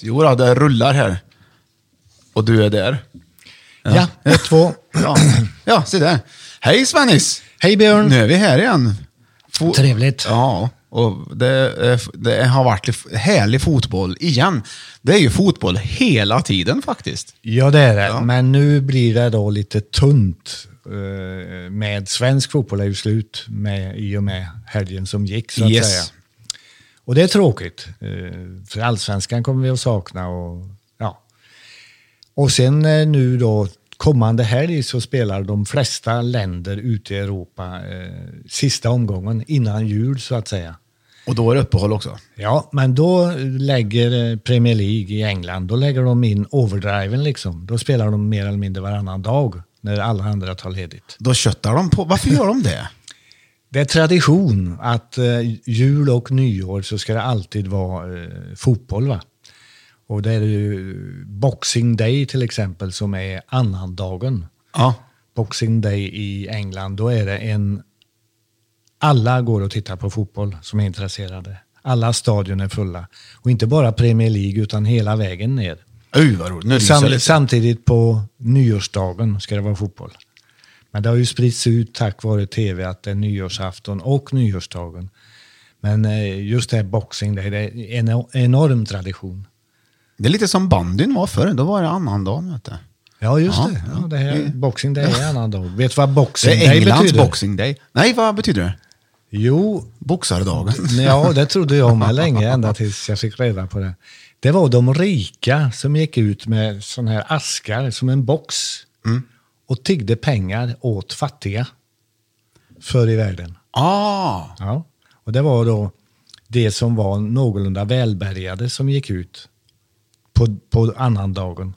Jo, då, det rullar här. Och du är där. Ja, ett, två. Ja, ja se där. Hej Svennis! Hej Björn! Nu är vi här igen. Fo- Trevligt. Ja, och det, är- det har varit härlig fotboll igen. Det är ju fotboll hela tiden faktiskt. Ja, det är det. Ja. Men nu blir det då lite tunt. eh, Med svensk fotboll är ju slut med, i och med helgen som gick, så att Yes. säga. Och det är tråkigt. eh, För allsvenskan kommer vi att sakna. Och, ja. och sen eh, nu då, kommande helg så spelar de flesta länder ute i Europa eh, sista omgången innan jul, så att säga. Och då är det uppehåll också. Ja, men då lägger Premier League i England, då lägger de in overdriven liksom. Då spelar de mer eller mindre varannan dag när alla andra tar ledigt. Då köttar de på. Varför gör de det? Det är tradition att eh, jul och nyår så ska det alltid vara eh, fotboll. va? Och det är ju Boxing Day till exempel som är annandagen. Ja. Boxing Day i England, då är det en... Alla går och tittar på fotboll som är intresserade. Alla stadion är fulla. Och inte bara Premier League utan hela vägen ner. Uh, vad roligt. Sam, samtidigt på nyårsdagen ska det vara fotboll. Men det har ju spritts ut tack vare tv att det är nyårsafton och nyårsdagen. Men eh, just det här Boxing Day, det är en enorm tradition. Det är lite som bandyn var förr. Då var det annandagen. Vet du. Ja, just Ja, det. ja. Det här, boxing Day är annan dag. Vet du vad Boxing Det är Day Englands betyder? boxing day. Nej, vad betyder det? Jo, Boxardagen. ja, det trodde jag med länge, ända tills jag fick reda på det. Det var de rika som gick ut med sån här askar som en box och tiggde pengar åt fattiga förr i världen. Ah, Ja. Och det var då det som var någorlunda välbärgade som gick ut på, på annandagen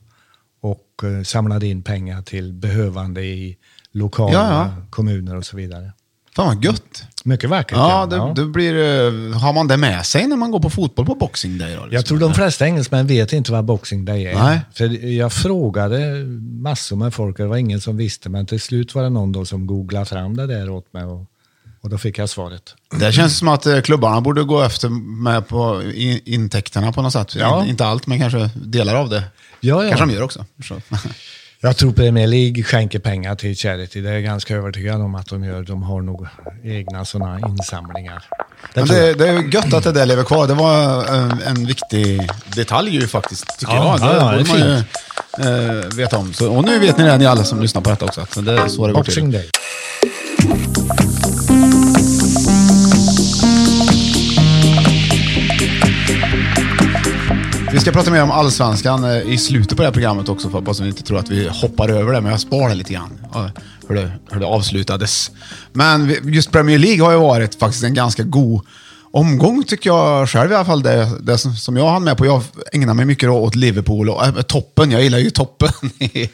och eh, samlade in pengar till behövande i lokala Ja, ja. kommuner och så vidare. Fan vad gött. Mycket vackert. Ja, det, det blir, eh, har man det med sig när man går på fotboll på boxing day? Då, liksom? Jag tror de flesta engelsmän vet inte vad Boxing Day är. Nej. För jag frågade massor med folk och det var ingen som visste. Men till slut var det någon då som googlade fram det där åt mig och, och då fick jag svaret. Det känns som att eh, klubbarna borde gå efter med på in- intäkterna på något sätt. Ja. In, inte allt, men kanske delar av det. Ja, ja. Kanske de gör också. Så. Jag tror Premier League skänker pengar till charity. Det är jag ganska övertygad om att de gör. De har nog egna sådana insamlingar. Det det, det är gött att det där lever kvar. Det var en, en viktig detalj ju faktiskt, tycker Ja, jag. Det ja, borde man ju eh, veta om. Så, och nu vet ni det, ni alla som lyssnar på detta också. Att det är så det går Boxing till. Day. Vi ska prata mer om allsvenskan eh, i slutet på det här programmet också, för att ni inte tror att vi hoppar över det, men jag sparar det lite grann. Hur det, hur det avslutades. Men just Premier League har ju varit faktiskt en ganska god omgång, tycker jag själv i alla fall. Det, det som, jag hann med på. Jag ägnar mig mycket då åt Liverpool och äh, toppen. Jag gillar ju toppen i,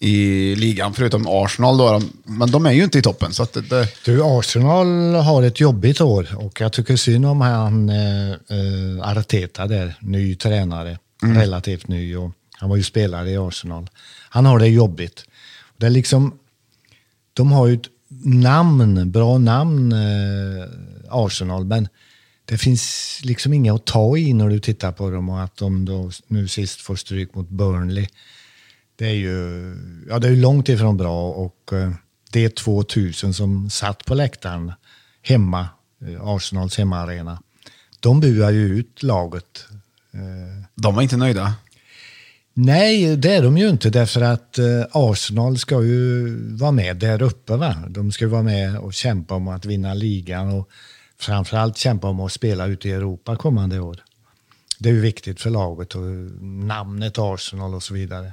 i ligan, förutom Arsenal då. Men de är ju inte i toppen, så det, det, Du, Arsenal har ett jobbigt år och jag tycker synd om han eh, eh, Arteta där, ny tränare, relativt ny och han var ju spelare i Arsenal. Han har det jobbigt. Det är liksom, de har ju ett namn, bra namn, eh, Arsenal, men det finns liksom inga att ta i när du tittar på dem och att de då nu sist får stryk mot Burnley. Det är ju ja, det är långt ifrån bra och eh, det 2000 som satt på läktaren hemma, eh, Arsenals hemmaarena, de buar ju ut laget. Eh, de var inte nöjda. Nej, det är de ju inte därför att Arsenal ska ju vara med där uppe. Va? De ska ju vara med och kämpa om att vinna ligan och framförallt kämpa om att spela ute i Europa kommande år. Det är ju viktigt för laget och namnet Arsenal och så vidare.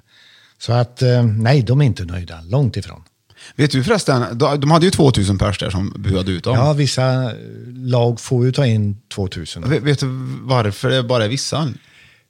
Så att eh, nej, de är inte nöjda, långt ifrån. Vet du förresten, de de hade ju 2000 pers där som buade ut dem. Ja, vissa lag får ju ta in 2000. Vet, vet du varför det bara är vissa?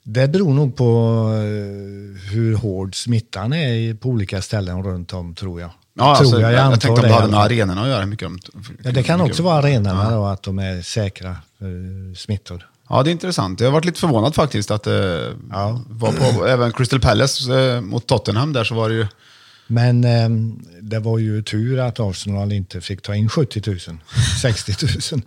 Det beror nog på eh, hur hård smittan är på olika ställen runt om, tror jag. Ja, tror alltså, jag, jag, antar tänkte om det hade med arenorna att göra. Mycket, om- Ja, det kan mycket- också vara arenorna då, att de är säkra för smittor. Ja, det är intressant. Jag har varit lite förvånad faktiskt att det Ja. var på, även Crystal Palace eh, mot Tottenham där så var det ju... Men ehm, det var ju tur att Arsenal inte fick ta in 70 000, 60 000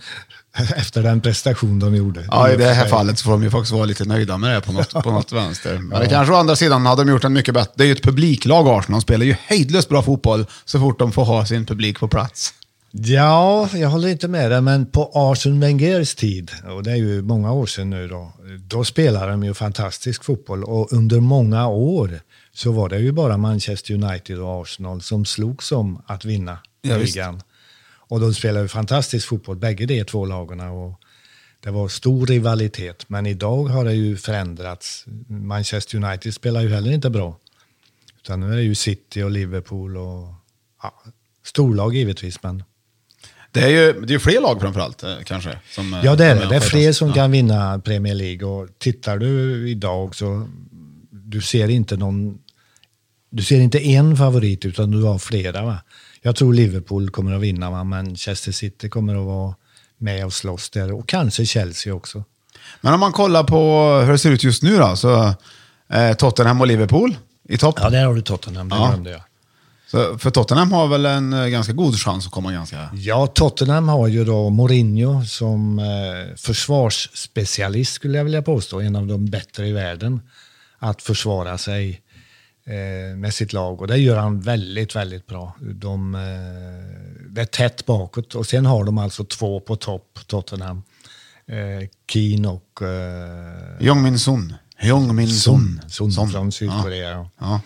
efter den prestation de gjorde. Ja, i det här fallet så får de ju faktiskt vara lite nöjda med det på något, på något vänster. Men det kanske å andra sidan hade de gjort en mycket bättre... Det är ju ett publiklag Arsenal, de spelar ju hejdlöst bra fotboll så fort de får ha sin publik på plats. Ja, jag håller inte med dig, men på Arsene Wengers tid, och det är ju många år sedan nu då, då spelade de ju fantastisk fotboll och under många år så var det ju bara Manchester United och Arsenal som slogs om att vinna Ja, visst. ligan. Och de spelade ju fantastisk fotboll, bägge de två lagen. Och det var stor rivalitet, men idag har det ju förändrats. Manchester United spelar ju heller inte bra. Utan nu är det ju City och Liverpool och ja, storlag givetvis, men Det är ju det är fler lag framförallt eh, kanske. Som, eh, Ja, det är det. Det är fler som ja. kan vinna Premier League. Och tittar du idag så du ser inte någon... Du ser inte en favorit, utan du har flera. Va? Jag tror Liverpool kommer att vinna, va? Manchester City kommer att vara med och slåss där. Och kanske Chelsea också. Men om man kollar på hur det ser ut just nu då, så eh, Tottenham och Liverpool i topp. Ja, där har du Tottenham. Det Ja. glömde jag. Så, för Tottenham har väl en eh, ganska god chans att komma ganska... Ja, Tottenham har ju då Mourinho som eh, försvarsspecialist skulle jag vilja påstå. En av de bättre i världen att försvara sig eh, med sitt lag. Och det gör han väldigt, väldigt bra. De, eh, det är tätt bakåt och sen har de alltså två på topp, Tottenham. Eh, Keane och eh, Jong Min Sun. Jong Min Sun. Son, Son från Sydkorea. Ja. Ja.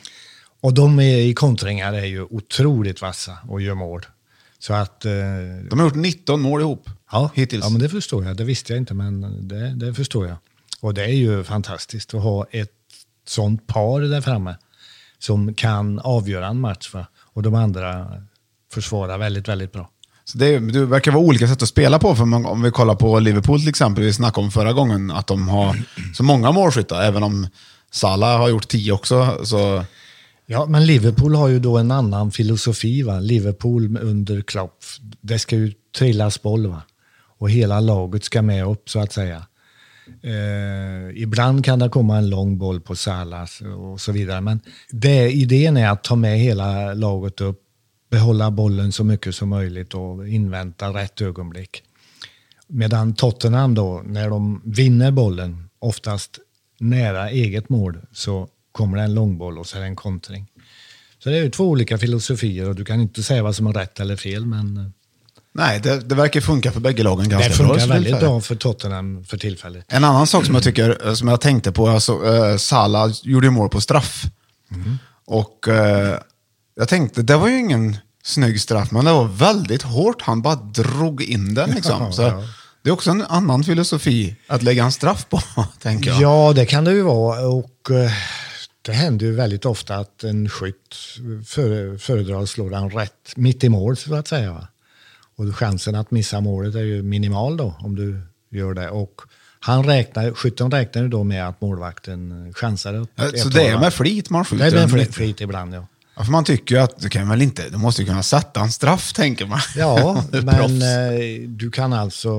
Och de är, i kontringar är ju otroligt vassa och gör mål. Så att... Eh, De har gjort 19 mål ihop Ja, hittills. ja, men det förstår jag. Det visste jag inte, men det, det förstår jag. Och det är ju fantastiskt att ha ett sånt par där framme som kan avgöra en match. Va? Och de andra försvarar väldigt, väldigt bra. Så det, det verkar vara olika sätt att spela på. För man, om vi kollar på Liverpool till exempel, vi snackade om förra gången att de har så många målskyttar. Även om Salah har gjort 10 också. Så, Ja, men Liverpool har ju då en annan filosofi. Va? Liverpool under Klopp, det ska ju trillas boll. Va? Och hela laget ska med upp, så att säga. Eh, ibland kan det komma en lång boll på Salah och så vidare. Men det, idén är att ta med hela laget upp, behålla bollen så mycket som möjligt och invänta rätt ögonblick. Medan Tottenham då, när de vinner bollen, oftast nära eget mål, så kommer det en långboll och så är det en kontring. Så det är ju två olika filosofier och du kan inte säga vad som är rätt eller fel, men eh, nej, det, det verkar funka för bägge lagen ganska det bra. funkar skulle jag väldigt bra för Tottenham för tillfället. En annan sak som jag tycker, eh, som jag tänkte på, alltså, eh, Salah gjorde mål på straff. Och eh, jag tänkte, det var ju ingen snygg straff, men det var väldigt hårt. Han bara drog in den liksom. Så ja. Det är också en annan filosofi att lägga en straff på, tänker jag. Ja, det kan det ju vara. Och eh, det händer ju väldigt ofta att en skytt före- föredrar att slå den rätt mitt i mål, så att säga. Och chansen att missa målet är ju minimal då, om du gör det. Och han räknar, skytten räknar ju då med att målvakten chansar. Ja, Så det är med flit man skjuter? Det är med flit, flit ibland, ja. Ja, för man tycker ju att du kan väl inte, du måste ju kunna sätta en straff, tänker man. Ja, men eh, du kan alltså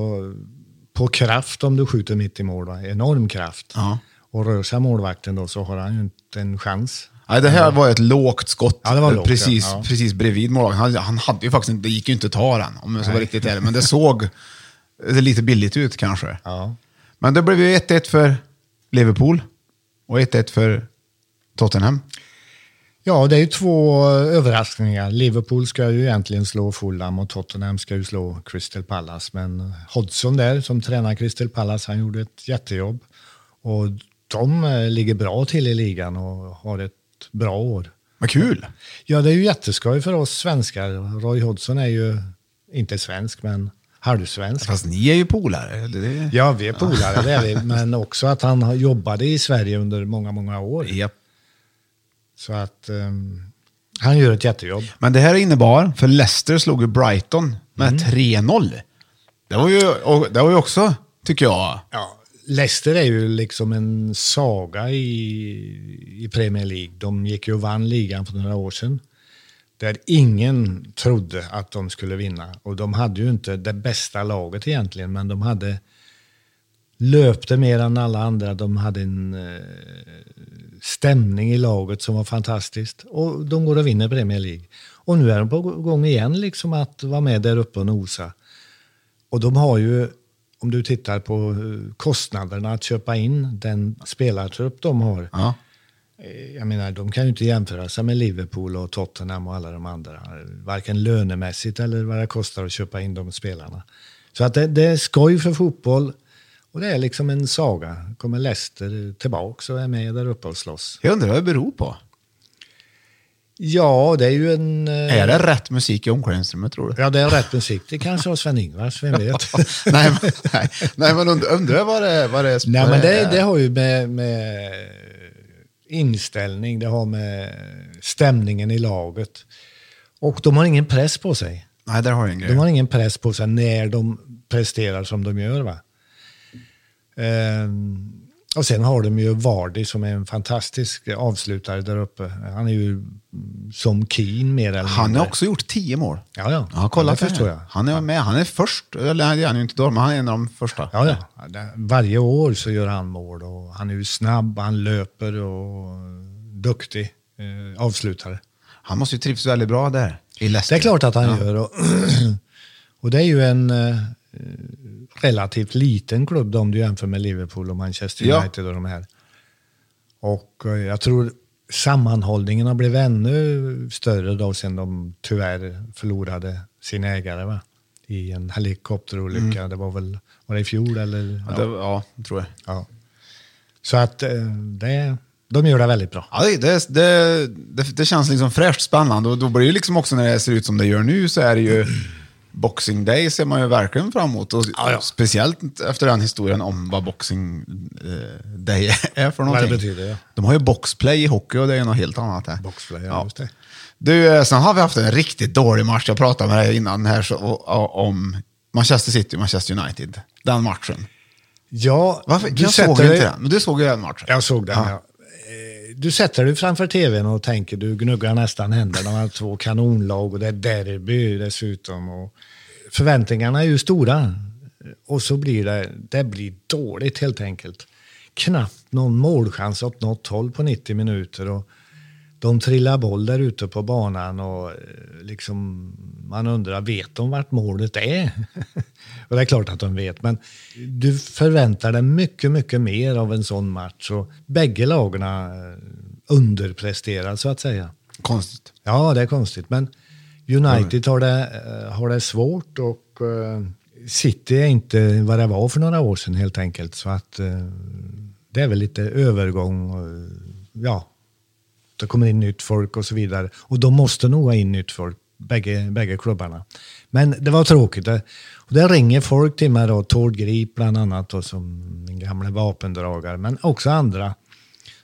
på kraft om du skjuter mitt i mål, va? enorm kraft. Ja. Och rör sig målvakten då så har han ju inte en chans. Nej, det här var ett lågt skott. Ja, det var lågt, precis, ja. Precis bredvid målvakten. Han, han hade ju faktiskt det gick ju inte att ta den, om jag ska vara riktigt ärlig. Men det såg lite billigt ut kanske. Ja. Men det blev ju 1-1 för Liverpool och 1-1 för Tottenham. Ja, det är ju två överraskningar. Liverpool ska ju egentligen slå Fulham och Tottenham ska ju slå Crystal Palace. Men Hodgson där, som tränar Crystal Palace, han gjorde ett jättejobb. Och de eh, ligger bra till i ligan och har ett bra år. Vad kul! Ja, det är ju jätteskoj för oss svenskar. Roy Hodgson är ju inte svensk, men halvsvensk. Fast ni är ju polare. det- Ja, vi är polare, det är vi. Men också att han jobbade i Sverige under många, många år. Japp. Så att ehm, Han gör ett jättejobb. Men det här innebar, för Leicester slog ju Brighton med Mm. 3-0. Det var ju, det var ju också, tycker jag, Ja, Leicester är ju liksom en saga i, i Premier League. De gick ju och vann ligan för några år sedan. Där ingen trodde att de skulle vinna. Och de hade ju inte det bästa laget egentligen, men de hade löpte mer än alla andra. De hade en eh, stämning i laget som var fantastiskt. Och de går och vinner Premier League. Och nu är de på gång igen liksom att vara med där uppe och nosa. Och de har ju, om du tittar på eh, kostnaderna att köpa in den spelartrupp de har. ja. Eh, Jag menar, de kan ju inte jämföra sig med Liverpool och Tottenham och alla de andra. Varken lönemässigt eller vad det kostar att köpa in de spelarna. Så att det, det är skoj för fotboll och det är liksom en saga. Kommer Leicester tillbaka och är med där uppe och slåss. Jag undrar vad det beror på. Ja, det är ju en... eh, Är det rätt musik i omklädningsrummet tror du? Ja, det är rätt musik. Det kanske har Sven-Ingvars, vem vet? nej, men, nej, nej, men und- undrar vad det, vad det är. Nej, men det, det har ju med, med inställning, det har med stämningen i laget. Och de har ingen press på sig. Nej, där har jag en grej. De har ingen press på sig när de presterar som de gör. Va? Ehm, och sen har de ju Vardy som är en fantastisk avslutare där uppe. Han är ju som Keen mer eller Han mindre. har också gjort tio mål. Ja, ja. Ja, kolla det för förstår jag. Han är med. Han är först. Eller det är han ju inte då, men han är en av de första. Ja, ja. Varje år så gör han mål och han är ju snabb, han löper och duktig eh, avslutare. Han måste ju trivs väldigt bra där. I Leicester. Det är klart att han Ja. gör. Och, och det är ju en eh, relativt liten klubb om du jämför med Liverpool och Manchester Ja. United och de här. Och eh, jag tror sammanhållningen har blivit ännu större då sen de tyvärr förlorade sin ägare va? i en helikopterolycka. Det var väl var det i fjol eller? Mm. Ja, det, ja, tror jag. Ja. Så att eh, det, de gör det väldigt bra. Ja, det, det, det, det, det känns liksom fräscht spännande och då blir det liksom också när det ser ut som det gör nu så är det ju Boxing Day ser man ju verkligen fram emot. Och, Ja, ja. speciellt efter den historien om vad Boxing eh, Day är för någonting. betyder, ja. De har ju boxplay i hockey och det är något helt annat. Här. Boxplay, ja, just det. Du, eh, sen har vi haft en riktigt dålig match. Jag pratade med dig innan här så, och, om Manchester City Manchester United. Den matchen. Ja, Varför? du jag såg inte dig- den, men du såg ju den matchen. Jag såg den, Ja. Du sätter dig framför tvn och tänker, du gnuggar nästan händerna. De har två kanonlag och det är derby dessutom. Och förväntningarna är ju stora. Och så blir det, det blir dåligt helt enkelt. Knappt någon målchans åt något håll på 90 minuter. Och de trillar boll där ute på banan och eh, liksom, man undrar, vet de vart målet är? och det är klart att de vet, men du förväntar dig mycket, mycket mer av en sån match. Och bägge lagen eh, underpresterar så att säga. Konstigt. Ja, det är konstigt, men United har det, eh, har det svårt och City är inte vad det var för några år sedan helt enkelt. Så att det är väl lite övergång. Ja, det kommer in nytt folk och så vidare. Och de måste nog ha in nytt folk, bägge, bägge klubbarna. Men det var tråkigt. Det, och det ringer folk till mig då, Tord Grip bland annat, då, som min gamla vapendragare, men också andra.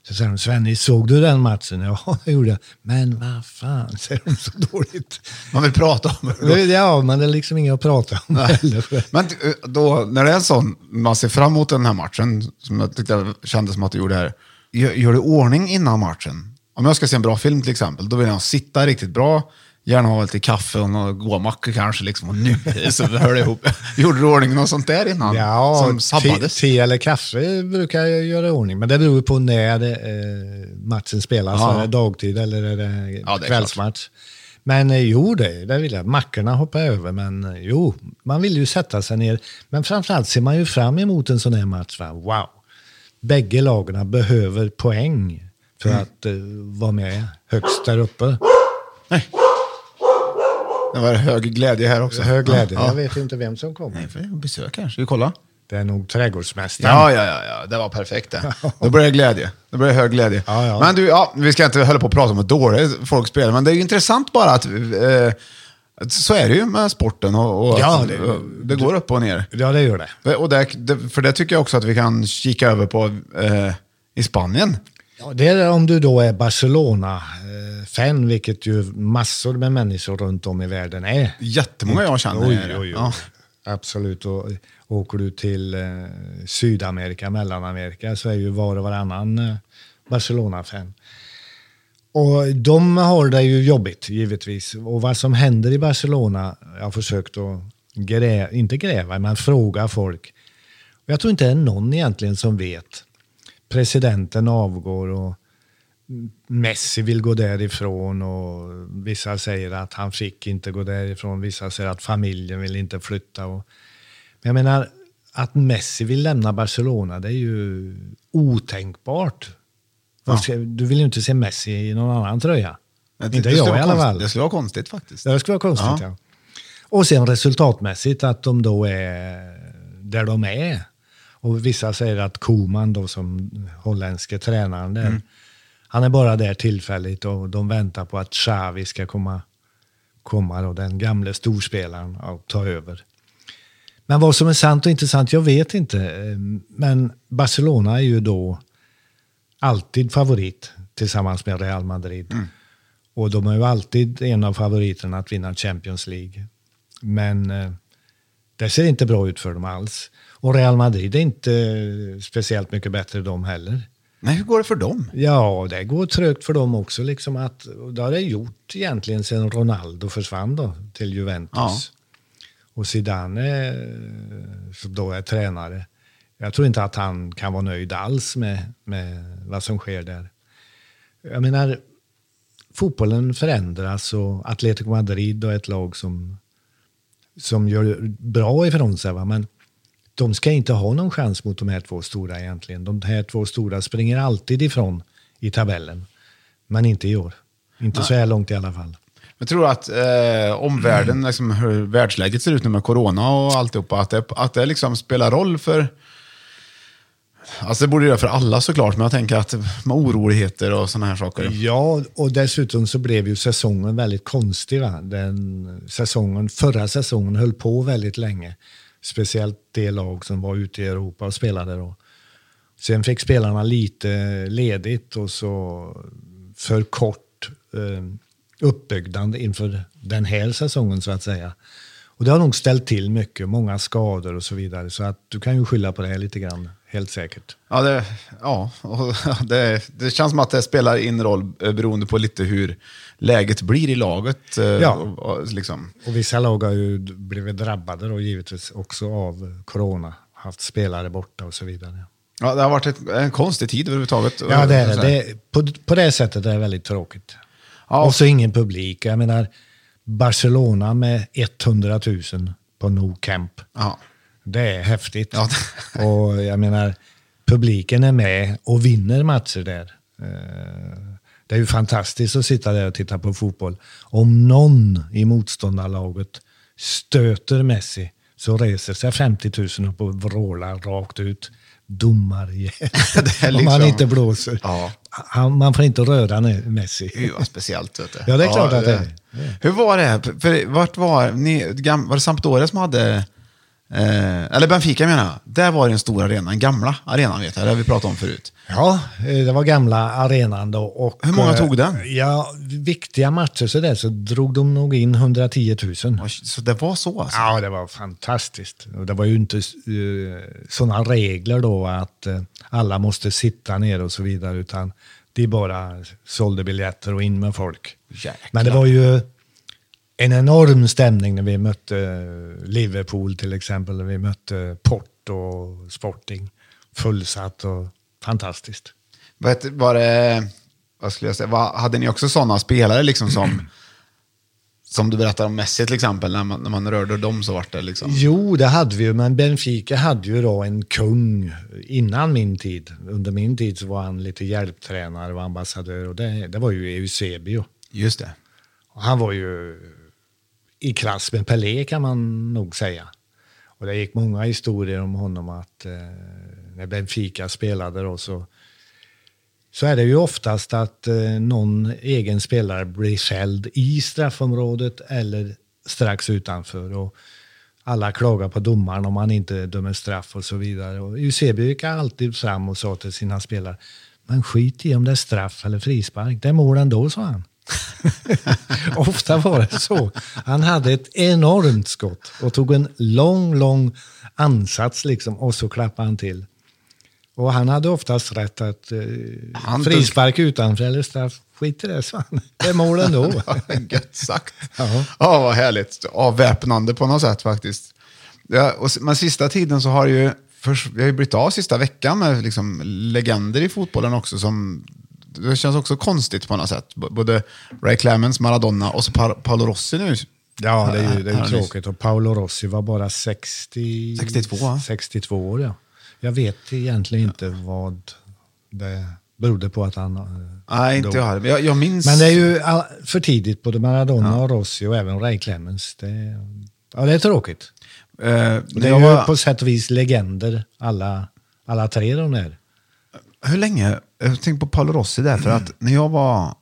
Så säger de, Svenny, såg du den matchen? Ja, det gjorde jag. Men vad fan, säger de så dåligt. Man vill prata om det. Ja, men det är liksom inget att prata om heller. Men eh, då, när det är en sån, man ser fram emot den här matchen, som jag tyckte kändes som att du gjorde här. Gör, gör du ordning innan matchen? Om jag ska se en bra film till exempel, då vill jag sitta riktigt bra, gärna ha lite kaffe och några goda mackor kanske. Liksom, och nu så hör det ihop. Gjorde du ordning något sånt där innan? Ja, som te, sabbades? te eller kaffe brukar jag göra i ordning. Men det beror på när eh, matchen spelas. Ja. Är det dagtid eller är det Ja, det är kvällsmatch? Men eh, jo, det, det vill jag. Mackorna hoppar jag över, men eh, jo, man vill ju sätta sig ner. Men framförallt ser man ju fram emot en sån här match. Va? Wow! Bägge lagarna behöver poäng för Mm. att eh, vara med högst där uppe. Det var hög glädje här också. Hög glädje. Ja, Jag ja. vet inte vem som kommer. Nej, för besök här. Ska vi kolla? Det är nog trädgårdsmästaren. Ja, ja, ja, ja, det var perfekt det. Då blir det glädje. Då blir det hög glädje. Ja, ja. Men du, ja, vi ska inte hålla på och prata om hur dåligt folk spelar, men det är ju intressant bara att eh, så är det ju med sporten och, och Ja, det- det, går upp och ner. Ja, det gör det. Och det, för det tycker jag också att vi kan kika över på eh, i Spanien. Ja, det är om du då är Barcelona-fan, vilket ju massor med människor runt om i världen är. Jättemånga jag känner Oj, oj, oj. Ja. Absolut. Och åker du till eh, Sydamerika, Mellanamerika, så är ju var och varannan eh, Barcelona-fan. Och de har det ju jobbigt, givetvis. Och vad som händer i Barcelona, jag har försökt att grä, inte gräva, men fråga folk. Och jag tror inte det är någon egentligen som vet. Presidenten avgår och Messi vill gå därifrån och vissa säger att han fick inte gå därifrån. Vissa säger att familjen vill inte flytta. Och, men jag menar, att Messi vill lämna Barcelona, det är ju otänkbart. Ska- Du vill ju inte se Messi i någon annan tröja. Det- inte det jag i alla fall. Det skulle vara konstigt faktiskt. Det skulle vara konstigt, Ja. ja. Och sen resultatmässigt att de då är där de är. Och vissa säger att Koman då som holländske tränaren där, Mm. han är bara där tillfälligt och de väntar på att Xavi ska komma, komma då, den gamle storspelaren, och ta över. Men vad som är sant och inte sant, jag vet inte. Eh, Men Barcelona är ju då alltid favorit tillsammans med Real Madrid. Och de är ju alltid en av favoriterna att vinna Champions League. Men eh, det ser inte bra ut för dem alls. Och Real Madrid är inte eh, speciellt mycket bättre de heller. Nej, hur går det för dem? Ja, det går trögt för dem också. Liksom att, det har det gjort egentligen sedan Ronaldo försvann då, till Juventus. Ja. Och Zidane, eh, som då är tränare, jag tror inte att han kan vara nöjd alls med, med vad som sker där. Jag menar, fotbollen förändras och Atletico Madrid är ett lag som, som gör bra ifrån sig. Va? Men de ska inte ha någon chans mot de här två stora egentligen. De här två stora springer alltid ifrån i tabellen. Men inte i år. Inte så här långt i alla fall. Jag tror att eh, omvärlden, liksom, hur världsläget ser ut nu med corona och alltihopa, att det, att det liksom spelar roll för... Alltså det borde det göra för alla såklart, men jag tänker att med oroligheter och sådana här saker. Ja, och dessutom så blev ju säsongen väldigt konstig. Va? Den säsongen, förra säsongen höll på väldigt länge. Speciellt det lag som var ute i Europa och spelade då. Sen fick spelarna lite ledigt och så för kort eh, uppbyggnad inför den här säsongen så att säga. Och det har nog ställt till mycket, många skador och så vidare. Så att du kan ju skylla på det här lite grann, helt säkert. Ja, det, ja och det, det känns som att det spelar in roll eh, beroende på lite hur läget blir i laget. eh, Ja. Och, och, liksom. Och vissa lag har ju blivit drabbade då givetvis också av corona. Haft spelare borta och så vidare. ja, det har varit ett, en konstig tid överhuvudtaget. Ja, det är det. på, på det sättet är det väldigt tråkigt. Ja. Och så ingen publik. Jag menar, Barcelona med 100 000 på Nou Camp. Ja. Det är häftigt. Ja. och jag menar, publiken är med och vinner matcher där. Det är ju fantastiskt att sitta där och titta på fotboll. Om någon i motståndarlaget stöter Messi så reser sig 50 000 upp och vrålar rakt ut. Domarjävel. Är Om han liksom- inte blåser. Ja. Han, man får inte röra Messi. Gud vad speciellt. Vet du. Ja, det är klart att det är. Hur var det? För, vart var, ni, var det Sampdoria som hade, eh, eller Benfica menar jag, där var det en stor arena, den gamla arenan vet jag, det har vi pratat om förut. Ja, eh, det var gamla arenan då. Och, Hur många eh, tog den? Ja, viktiga matcher så där så drog de nog in 110 000. Och Så det var så alltså? Ja, det var fantastiskt. Och det var ju inte uh, sådana regler då att eh, alla måste sitta ner och så vidare, utan de bara sålde biljetter och in med folk. Jäklar. Men det var ju en enorm stämning när vi mötte eh, Liverpool till exempel, när vi mötte Porto och Sporting. Fullsatt och fantastiskt. Vet, var det, vad skulle jag säga, var, hade ni också sådana spelare liksom som, som du berättar om Messi till exempel, när man, när man rörde dem så vart det liksom? Jo, det hade vi ju, men Benfica hade ju då en kung innan min tid. Under min tid så var han lite hjälptränare och ambassadör och det, det var ju Eusebio. Just det. Och han var ju i klass med Pelé kan man nog säga. Och det gick många historier om honom att eh, när Benfica spelade då så, så är det ju oftast att eh, någon egen spelare blir fälld i straffområdet eller strax utanför. Och alla klagar på domaren om han inte dömer straff och så vidare. Och Eusebio gick alltid fram och sa till sina spelare Men skit i om det är straff eller frispark. Det är mål ändå, sa han. Ofta var det så. Han hade ett enormt skott och tog en lång, lång ansats liksom och så klappade han till. Och han hade oftast rätt att eh, Han- frispark utanför eller straff, skit i det, sa han. Det är mål ändå. Gött sagt. Ja. Ja, vad härligt. Avväpnande på något sätt faktiskt. Ja, och, men sista tiden så har ju, förs- vi har ju blivit av sista veckan med liksom legender i fotbollen också som det känns också konstigt på något sätt. Både Ray Clemens, Maradona och så pa Paolo Rossi nu. Ja, det är ju, det är ju tråkigt. Och Paolo Rossi var bara 60, 62, va? 62 år. Ja. Jag vet egentligen inte vad det berodde på att han eh, Nej, inte jag jag, jag minns... Men det är ju för tidigt, både Maradona och Rossi och även Ray Clemens. Det, ja, det är tråkigt. Eh, Det är ju var, på sätt och vis legender, alla, alla tre de där. Hur länge? Jag tänkte på Paolo Rossi där, för att när jag var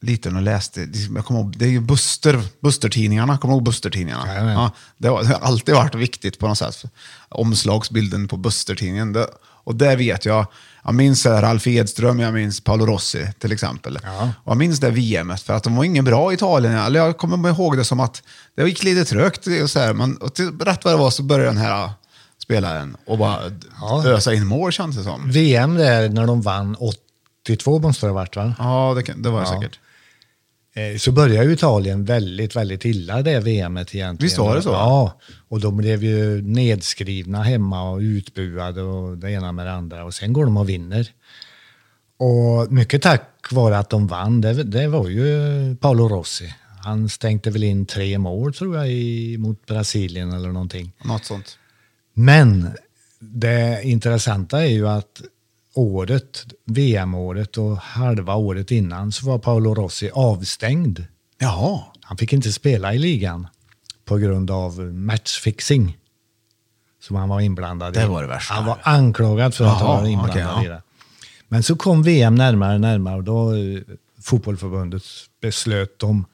liten och läste, jag kommer ihåg, det är ju Buster, Buster-tidningarna, kommer du ihåg Buster-tidningarna? Ja, det, var, det har alltid varit viktigt på något sätt. Omslagsbilden på Buster-tidningen. Det, och där vet jag, jag minns Ralf Edström, jag minns Paolo Rossi till exempel. Ja. Och jag minns det VMet, för att de var ingen bra i Italien. Eller jag kommer ihåg det som att det gick lite trögt. Och så här, men och till, rätt vad det var så började den här spelaren och bara Ja. ösa in mål kändes det som. VM där när de vann 82 måste det ha varit va? Ja, det, det var det Ja. säkert. Eh, Så började ju Italien väldigt, väldigt illa det VMet egentligen. Visst var det så? Ja, och de blev ju nedskrivna hemma och utbuade och det ena med det andra. Och sen går de och vinner. Och mycket tack vare att de vann, det, det var ju Paolo Rossi. Han stänkte väl in tre mål tror jag i, mot Brasilien eller någonting. Något sånt. Men det intressanta är ju att året, VM-året och halva året innan så var Paolo Rossi avstängd. Jaha. Han fick inte spela i ligan på grund av matchfixing. Som han var inblandad i. Det var det värsta. Han var anklagad för att Jaha, vara inblandad okej, ja. i det. Men så kom VM närmare och närmare och då eh, fotbollförbundet beslöt de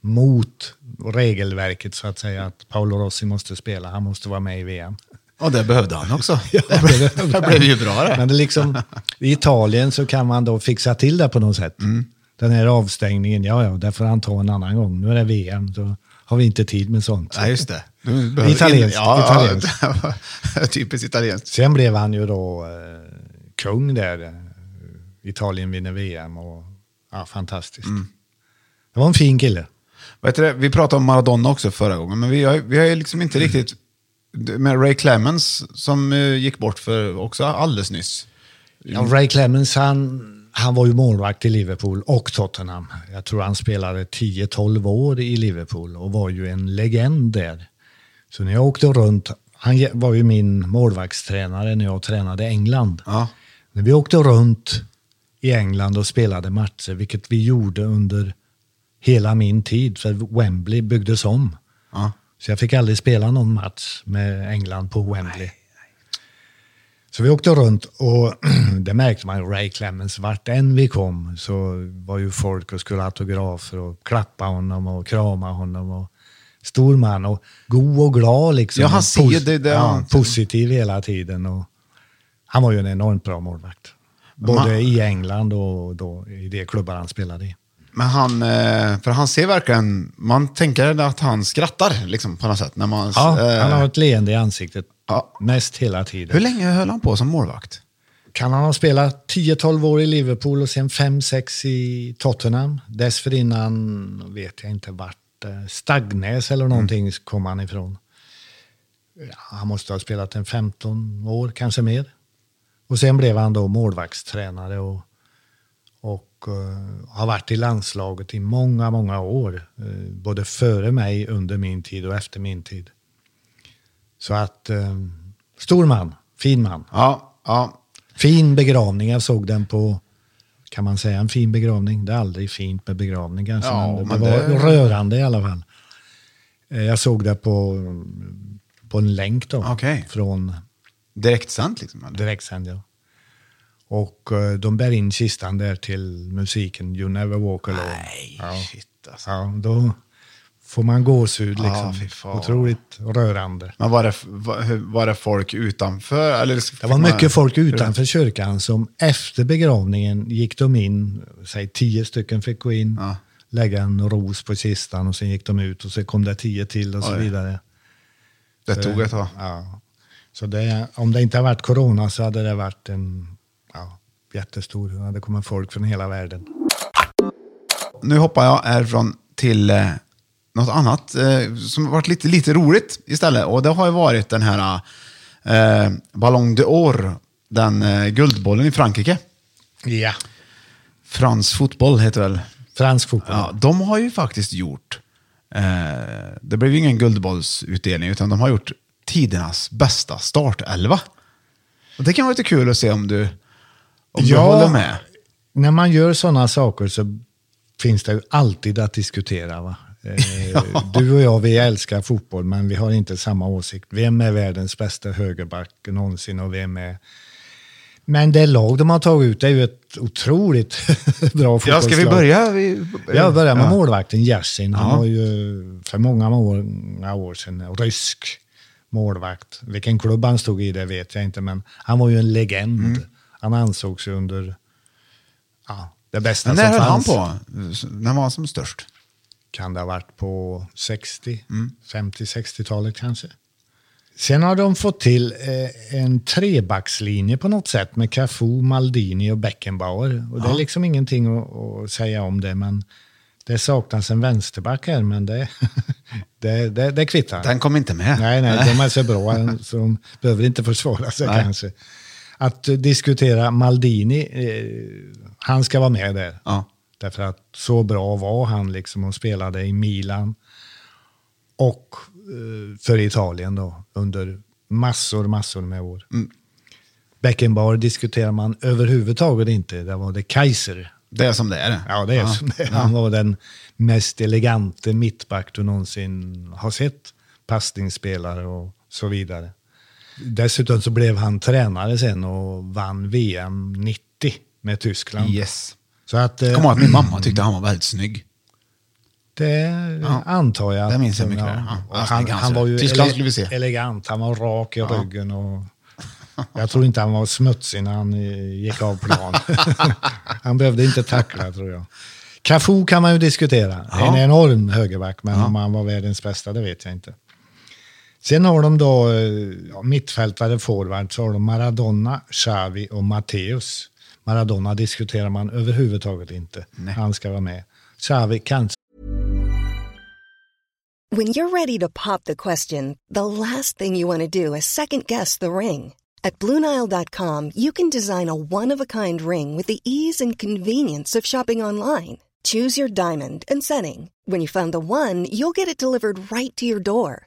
mot regelverket så att säga att Paolo Rossi måste spela. Han måste vara med i VM. Och det behövde han också. Ja, det, blev, det blev ju bra det. Men det liksom, i Italien så kan man då fixa till det på något sätt. Mm. Den här avstängningen, ja ja, det får han ta en annan gång. Nu är det VM, så har vi inte tid med sånt. Nej, just det. Behöver- Italienskt, Ja, italienskt. ja, typiskt italienskt. Sen blev han ju då eh, kung där. Eh, Italien vinner VM och ja, fantastiskt. Mm. Det var en fin kille. Vet du, vi pratade om Maradona också förra gången, men vi har, vi har ju liksom inte riktigt... Med Ray Clemens som eh, gick bort för också alldeles nyss. Ja, Ray Clemens, han, han var ju målvakt i Liverpool och Tottenham. Jag tror han spelade 10-12 år i Liverpool och var ju en legend där. Så när jag åkte runt, han var ju min målvaktstränare när jag tränade England. Ja. När vi åkte runt i England och spelade matcher, vilket vi gjorde under hela min tid, för Wembley byggdes om. Ja. Så jag fick aldrig spela någon match med England på Wembley. Så vi åkte runt och det märkte man Ray Clemens, vart än vi kom så var ju folk och skulle ha autografer och klappa honom och krama honom. Och stor man och god och glad liksom. Ja, han ser det- det- ja, positiv hela tiden. Och han var ju en enormt bra målvakt. Både Man- i England och då i de klubbar han spelade i. Men han, eh, för han ser verkligen, man tänker att han skrattar liksom på något sätt. När man, Ja, eh, han har ett leende i ansiktet Ja. mest hela tiden. Hur länge höll han på som målvakt? Kan han ha spelat 10-12 år i Liverpool och sen 5-6 i Tottenham. Dessförinnan vet jag inte vart. eh, Stagnäs eller någonting kom han ifrån. Ja, han måste ha spelat en 15 år, kanske mer. Och sen blev han då målvaktstränare och, och eh, har varit i landslaget i många, många år. eh, både före mig, under min tid och efter min tid. Så att, eh, stor man, fin man. Ja, ja. Fin begravning, jag såg den på, kan man säga en fin begravning? Det är aldrig fint med begravning kanske, Ja, men, men det var det- rörande i alla fall. Jag såg det på, på en länk då, Okej. från Direktsänt liksom? Eller? direktsänd. Ja. Och eh, de bär in kistan där till musiken You never walk alone. Nej, ja. shit alltså. Ja, då får man gåshud Ah, liksom. fan. Otroligt rörande. Men var det, var, det folk utanför? Eller Det var mycket folk utanför kyrkan som efter begravningen gick de in, säg tio stycken fick gå in, Ja. lägga en ros på kistan och sen gick de ut och så kom det tio till och så Oj. vidare. Det tog ett tag. Ja. Så det, om det inte hade varit corona så hade det varit en ja, jättestor, det kommit folk från hela världen. Nu hoppar jag härifrån till eh, något annat eh, som varit lite, lite roligt istället. Och det har ju varit den här eh, Ballon d'Or, den eh, guldbollen i Frankrike. Ja. Fransk fotboll heter väl? Fransk fotboll. Ja, de har ju faktiskt gjort, eh, det blev ju ingen guldbollsutdelning, utan de har gjort tidernas bästa startelva. Och det kan vara lite kul att se om du, om du håller med. När man gör sådana saker så finns det ju alltid att diskutera. Va? Eh, Du och jag, vi älskar fotboll, men vi har inte samma åsikt. Vem är världens bästa högerback någonsin och vem är... Men det lag de har tagit ut är ju ett otroligt bra Ja, fotbollslag. ska vi börja? Vi, Jag börjar med Ja. målvakten Yassin. Han Ja. var ju för många många år sedan rysk målvakt. Vilken klubb han stod i det vet jag inte, men han var ju en legend. Mm. Han ansågs ju under ja, det bästa Men som när höll han på? När var han som störst? Kan det ha varit på 60, Mm. 50-60-talet kanske. Sen har de fått till eh, en trebackslinje på något sätt med Cafu, Maldini och Beckenbauer. Och det är liksom ingenting att, att säga om det, men det saknas en vänsterback här, men det, det, det, det kvittar. Den kom inte med. Nej, nej, de är så bra så de behöver inte försvara sig Nej. kanske. Att diskutera Maldini, eh, han ska vara med där. Ja. Därför att så bra var han liksom och spelade i Milan och eh, för Italien då under massor, massor med år. Mm. Beckenbauer diskuterar man överhuvudtaget inte. Det var det Kaiser. Det är som det är. Ja, det är som det är. Han var den mest elegante mittback du någonsin har sett. Passningsspelare och så vidare. Dessutom så blev han tränare sen och vann VM 90 med Tyskland. Yes. Så att, eh, kommer ihåg att min mamma tyckte han var väldigt snygg. Det antar jag. Det minns jag mycket väl. Ja, ja, han, han var ju Tyskland skulle vi se. elegant, han var rak i ryggen och jag tror inte han var smutsig när han eh, gick av plan. han behövde inte tackla tror jag. Cafu kan man ju diskutera. En enorm högerback, men om han var världens bästa, det vet jag inte. Sen har de då eh, ja, mittfältare, forward, så har de Maradona, Xavi och Matteus. Maradona diskuterar man överhuvudtaget inte. Han ska vara med. Xavi kanske When you're ready to pop the question, the last thing you want to do is second guess the ring. At Bluenile.com, you can design a one of a kind ring with the ease and convenience of shopping online. Choose your diamond and setting. When you find the one, you'll get it delivered right to your door.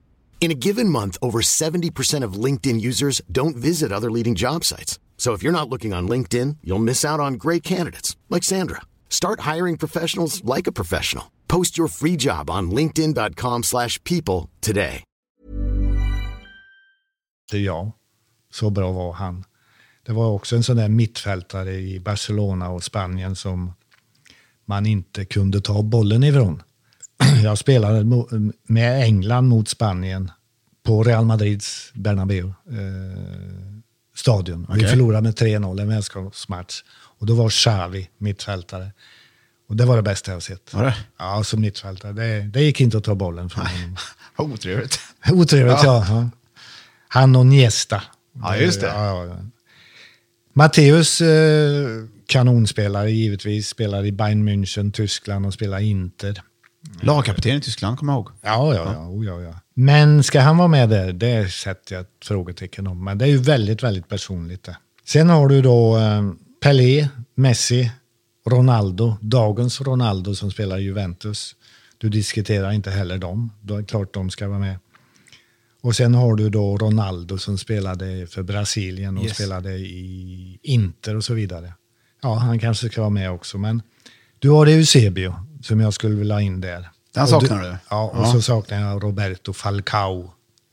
In a given month, over 70% of LinkedIn users don't visit other leading job sites. So if you're not looking on LinkedIn, you'll miss out on great candidates like Sandra. Start hiring professionals like a professional. Post your free job on linkedin.com/people today. jag. Så bra var han. Det var också en sån där mittfältare i Barcelona och Spanien som man inte kunde ta bollen ifrån. Jag spelade med England mot Spanien på Real Madrids Bernabéu eh, stadion. Vi Okej. förlorade med 3-0 en vänskapsmatch. Och då var Xavi mittfältare. Och det var det bästa jag sett. Var det? Ja, som mittfältare. Det, det gick inte att ta bollen från honom. Vad otrevligt. Otrevligt, ja. ja. Han och Niesta. Ja, just det. Ja, ja. Matteus, eh, kanonspelare givetvis, spelar i Bayern München, Tyskland och spelar Inter. Lagkapten i Tyskland, kommer jag ihåg. Ja, ja, ja. Oh, ja, ja. Men ska han vara med där? Det sätter jag ett frågetecken om. Men det är ju väldigt, väldigt personligt det. Sen har du då eh, Pelé, Messi, Ronaldo, dagens Ronaldo som spelar i Juventus. Du diskuterar inte heller dem. Då är det klart de ska vara med. Och sen har du då Ronaldo som spelade för Brasilien och Yes. spelade i Inter och så vidare. Ja, han kanske ska vara med också, men du har Eusebio som jag skulle vilja ha in där. Den saknar du? Ja, och Ja. så saknar jag Roberto Falcao.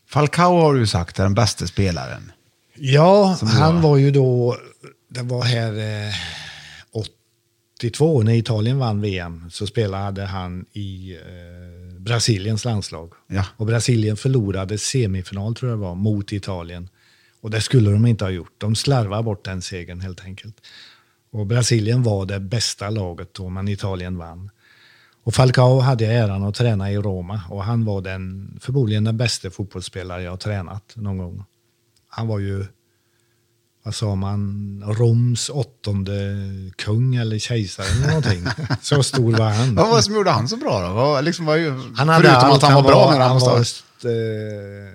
Falcao har du sagt är den bästa spelaren. Ja, Som han var- var ju då, det var här eh, 82 när Italien vann VM så spelade han i eh, Brasiliens landslag. Ja. Och Brasilien förlorade semifinal tror jag det var mot Italien. Och det skulle de inte ha gjort. De slarvade bort den segern helt enkelt. Och Brasilien var det bästa laget då, men Italien vann. Och Falcao hade jag äran att träna i Roma och han var den, förmodligen den bästa fotbollsspelare jag har tränat någon gång. Han var ju, vad sa man, Roms åttonde kung eller kejsare eller någonting. Så stor var han. Vad var det som gjorde han så bra då? Vad, liksom, var ju, Han hade förutom allt. att han, var bra när han, han var eh,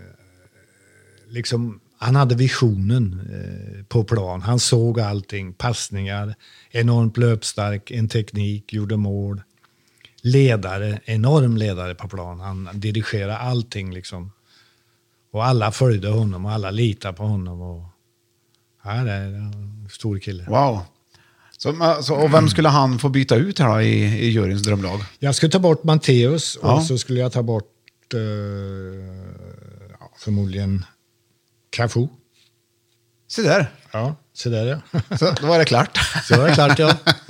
liksom, han hade visionen eh, på plan. Han såg allting. Passningar, enormt löpstark, en teknik, gjorde mål. Ledare, enorm ledare på plan. Han dirigerade allting liksom. Och alla följde honom och alla litade på honom. Och, ja, det är en stor kille. Wow. Så, så, och vem skulle han få byta ut här i, i juryns drömlag? Jag skulle ta bort Matteus och Ja. så skulle jag ta bort eh, ja, förmodligen Cafu. Se där. Ja, så där ja. Så, då var det klart. Så var det klart ja.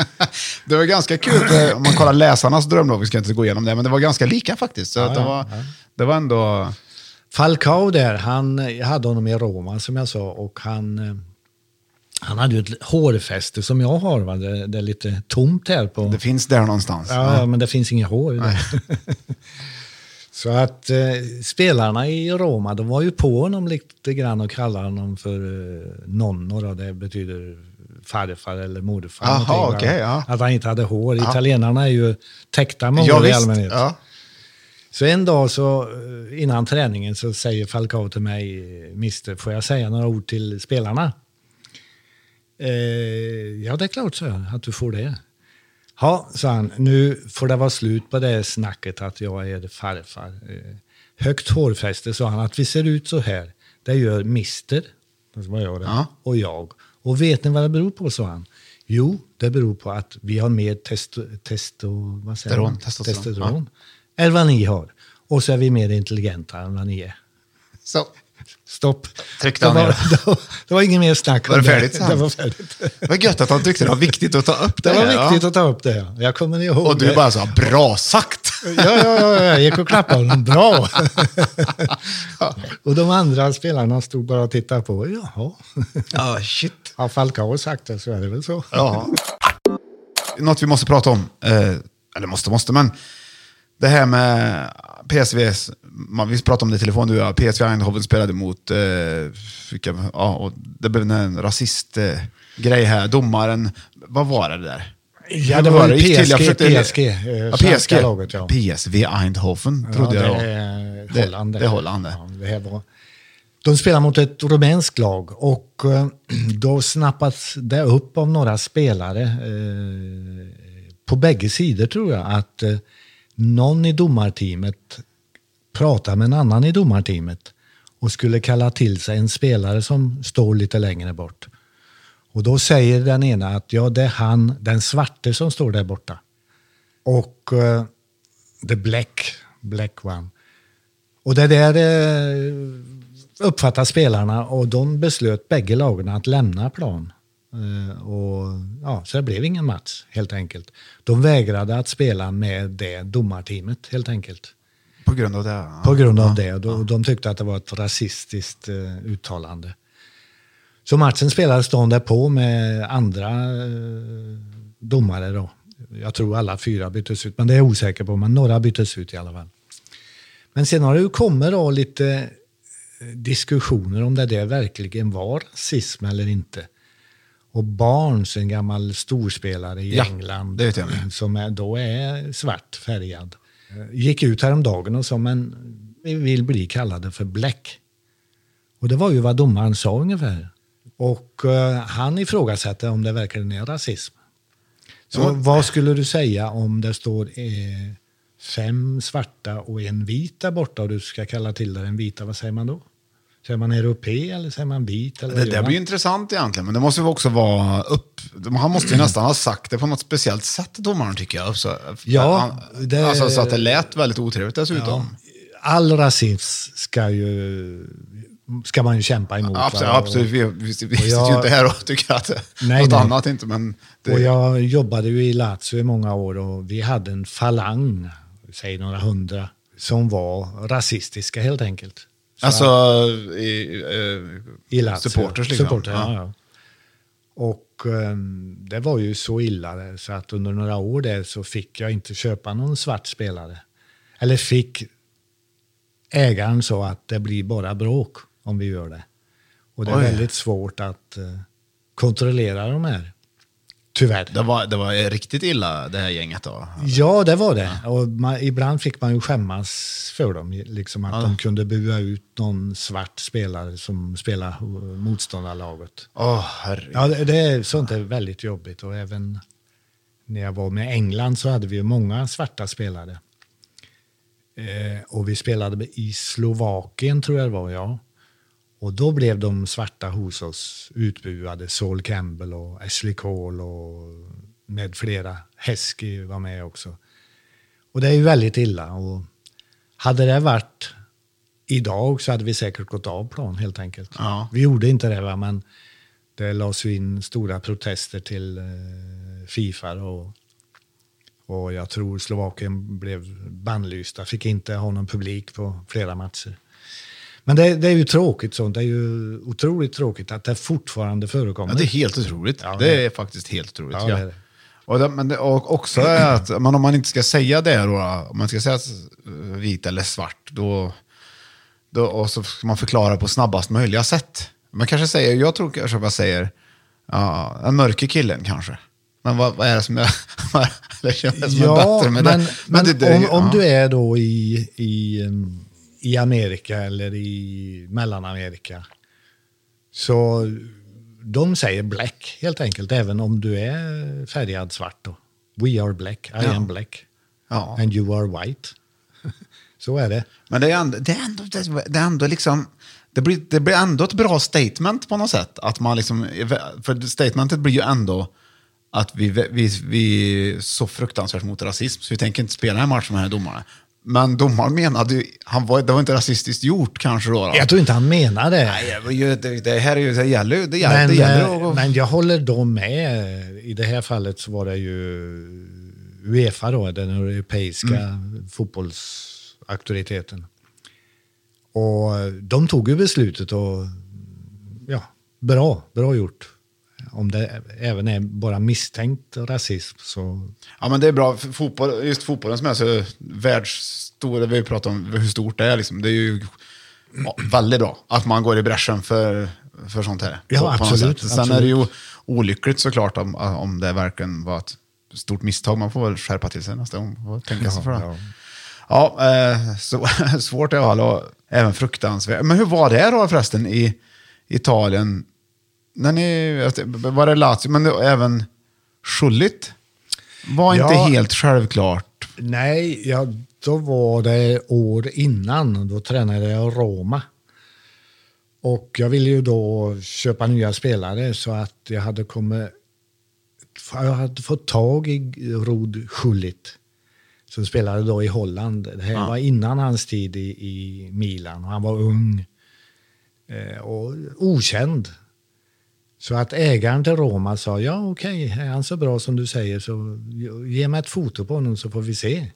Det var ganska kul om man kollar läsarnas drömlag, vi ska inte gå igenom det, men det var ganska lika faktiskt. Så att det, ja, var, det var ändå... Falcao där, han, jag hade honom i Roma som jag sa och han, eh, han hade ju ett hårfäste som jag har. Va? Det, det är lite tomt här på... Det finns där någonstans. Ja, ja, men det finns inga hår. det. Så att eh, spelarna i Roma, de var ju på honom lite grann och kallade honom för eh, nonno. Det betyder farfar eller morfar. Va? okej, ja. Att han inte hade hår. Italienarna är ju täckta med Ja, hår i allmänhet. Ja. Så en dag så eh, innan träningen så säger Falcao till mig, Mister, får jag säga några ord till spelarna? Eh, ja, det är klart, så jag, att du får det. Ja, sa han, nu får det vara slut på det snacket att jag är farfar. Eh, högt hårfäste, sa han, att vi ser ut så här. Det gör Mister, det var jag det, Ja. och jag. Och vet ni vad det beror på, sa han. Jo, det beror på att vi har mer testo, testo, vad säger Testosteron, man? testosteron, testosteron än vad ni har. Och så är vi mer intelligenta än vad ni är. Så. Stopp. Tryckte det, han det, var, det var inget mer snack Var det färdigt, sa Det var färdigt. Det var gött att han tyckte det var viktigt att ta upp det. Det var här, viktigt ja. att ta upp det. ja. Jag kommer ihåg Och du det. bara så, bra sagt! Ja, ja, ja, jag gick och klappade honom. Bra! och de andra spelarna stod bara och tittade på. Jaha. Ja, shit. Har Falcao sagt det så är det väl så. Ja. Något vi måste prata om, eh, eller måste, måste, men det här med PSVs, man, vi pratade om det i telefon du och jag, PSV Eindhoven spelade mot, eh, vilka, ja, och det blev en rasistgrej eh, här, domaren, vad var det där? Ja, det var till? Jag PSG, försökte- PSG, eh, ja, PSG, laget, ja. PSV Eindhoven trodde ja, jag det är Det- Holland. det är Holland, det. Ja, det här var. De spelar mot ett rumänskt lag och eh, då snappas det upp av några spelare eh, på bägge sidor tror jag att eh, någon i domarteamet pratar med en annan i domarteamet och skulle kalla till sig en spelare som står lite längre bort. Och då säger den ena att ja, det är han, den svarte som står där borta. Och uh, the black, black one. Och det där uh, uppfattar spelarna och de beslöt bägge lagen att lämna plan. Eh, och, ja, så det blev ingen match helt enkelt. De vägrade att spela med det domarteamet helt enkelt. På grund av det? ja. På grund av det. De, de tyckte att det var ett rasistiskt eh, uttalande. Så matchen spelades dagen därpå med andra eh, domare. Då. Jag tror alla fyra byttes ut, men det är jag osäker på. Men några byttes ut i alla fall. Men sen har det ju kommit då lite diskussioner om det där verkligen var rasism eller inte. Och Barnes, en gammal storspelare i Ja, England, det vet jag. som är, då är svartfärgad, gick ut häromdagen och sa men vi vill bli kallade för Black. Och det var ju vad domaren sa ungefär. Och eh, han ifrågasätter om det verkligen är rasism. Så Ja. vad skulle du säga om det står eh, fem svarta och en vit där borta och du ska kalla till dig den vita, vad säger man då? Säger man europé eller säger man vit? Eller Det där man? blir ju intressant egentligen, men det måste ju också vara upp... Han måste ju nästan ha sagt det på något speciellt sätt, domaren, tycker jag. Så, Ja, han, det- Alltså så att det lät väldigt otrevligt dessutom. All rasism ska ju ska man ju kämpa emot. va? absolut, absolut. Vi, vi, vi sitter ju jag- inte här och tycker att Nej, något nej. annat inte, men... Det, Och jag jobbade ju i Lazio i många år och vi hade en falang, säg några hundra, som var rasistiska helt enkelt. Så alltså, i, eh, I Lazio. supporters liksom. Supporter, ja. Ja. Och ehm, det var ju så illa så att under några år där så fick jag inte köpa någon svart spelare. Eller fick ägaren så att det blir bara bråk om vi gör det. Och det är Oj. väldigt svårt att eh, kontrollera de här. Tyvärr. Det var, det var riktigt illa, det här gänget då. Ja, det var det. Och man, ibland fick man ju skämmas för dem. Liksom att de kunde bua ut någon svart spelare som spelar eh, motståndarlaget. Åh, herregud. Ja, det, sånt är väldigt jobbigt. Och även när jag var med England så hade vi ju många svarta spelare. Eh, och vi spelade i Slovakien tror jag det var, ja. Och då blev de svarta hos oss utbuade. Saul Campbell och Ashley Cole och med flera. Heskey var med också. Och det är ju väldigt illa. Och hade det varit idag så hade vi säkert gått av plan helt enkelt. Ja. Vi gjorde inte det, va? men det lades ju in stora protester till eh, Fifa. Och, och jag tror Slovakien blev bannlysta, fick inte ha någon publik på flera matcher. Men det, det är ju tråkigt sånt. Det är ju otroligt tråkigt att det fortfarande förekommer. Ja, det är helt otroligt. Ja, det det- är faktiskt helt otroligt. Ja, det. Och, det, men och också att men om man inte ska säga det då, om man ska säga vit eller svart, då, då, och så ska man förklara på snabbast möjliga sätt. Man kanske säger, jag tror kanske man säger, ja, en mörker killen kanske. Men vad, vad är det som är, vad är som är Ja, bättre med men, det? men det- det- om, om ja. du är då i, i, i Amerika eller i Mellanamerika så de säger black helt enkelt, även om du är färgad svart. Då. We are black, I Ja. am black, Ja. and you are white. så är det. Men det är ändå, det är ändå, det är ändå liksom... Det blir, det blir ändå ett bra statement på något sätt. Att man liksom, för statementet blir ju ändå att vi, vi, vi är så fruktansvärt mot rasism så vi tänker inte spela en match med den här domaren. Men domaren menade han var, det var inte rasistiskt gjort kanske då. då. Jag tror inte han menar det. Nej, det, här är ju, det gäller ju, det gäller, men, det gäller eh, men jag håller då med. I det här fallet så var det ju Uefa då, den europeiska Mm. fotbollsauktoriteten. Och de tog ju beslutet och ja, bra, bra gjort. Om det även är bara misstänkt rasism så Ja, men det är bra. Fotboll, just fotbollen som är så världsstor, vi pratat om hur stort det är. Liksom. Det är ju ja, väldigt bra att man går i bräschen för, för sånt här. Ja, på- på absolut, sätt. Sen absolut. är det ju olyckligt såklart om, om det verkligen var ett stort misstag. Man får väl skärpa till sig nästa gång och tänka sig för det. ja. Ja, eh, så, svårt i alla fall och även fruktansvärt. Men hur var det då förresten i Italien? När ni, var det Lazio, men även Schullit? Var inte Ja. helt självklart. Nej, ja, då var det år innan. Då tränade jag Roma. Och jag ville ju då köpa nya spelare så att jag hade kommit... Jag hade fått tag i Rod Schullit som spelade då i Holland. Det här var innan hans tid i, i Milan och han var ung eh, och okänd. Så att ägaren till Roma sa, ja okej, är han så bra som du säger så ge mig ett foto på honom så får vi se.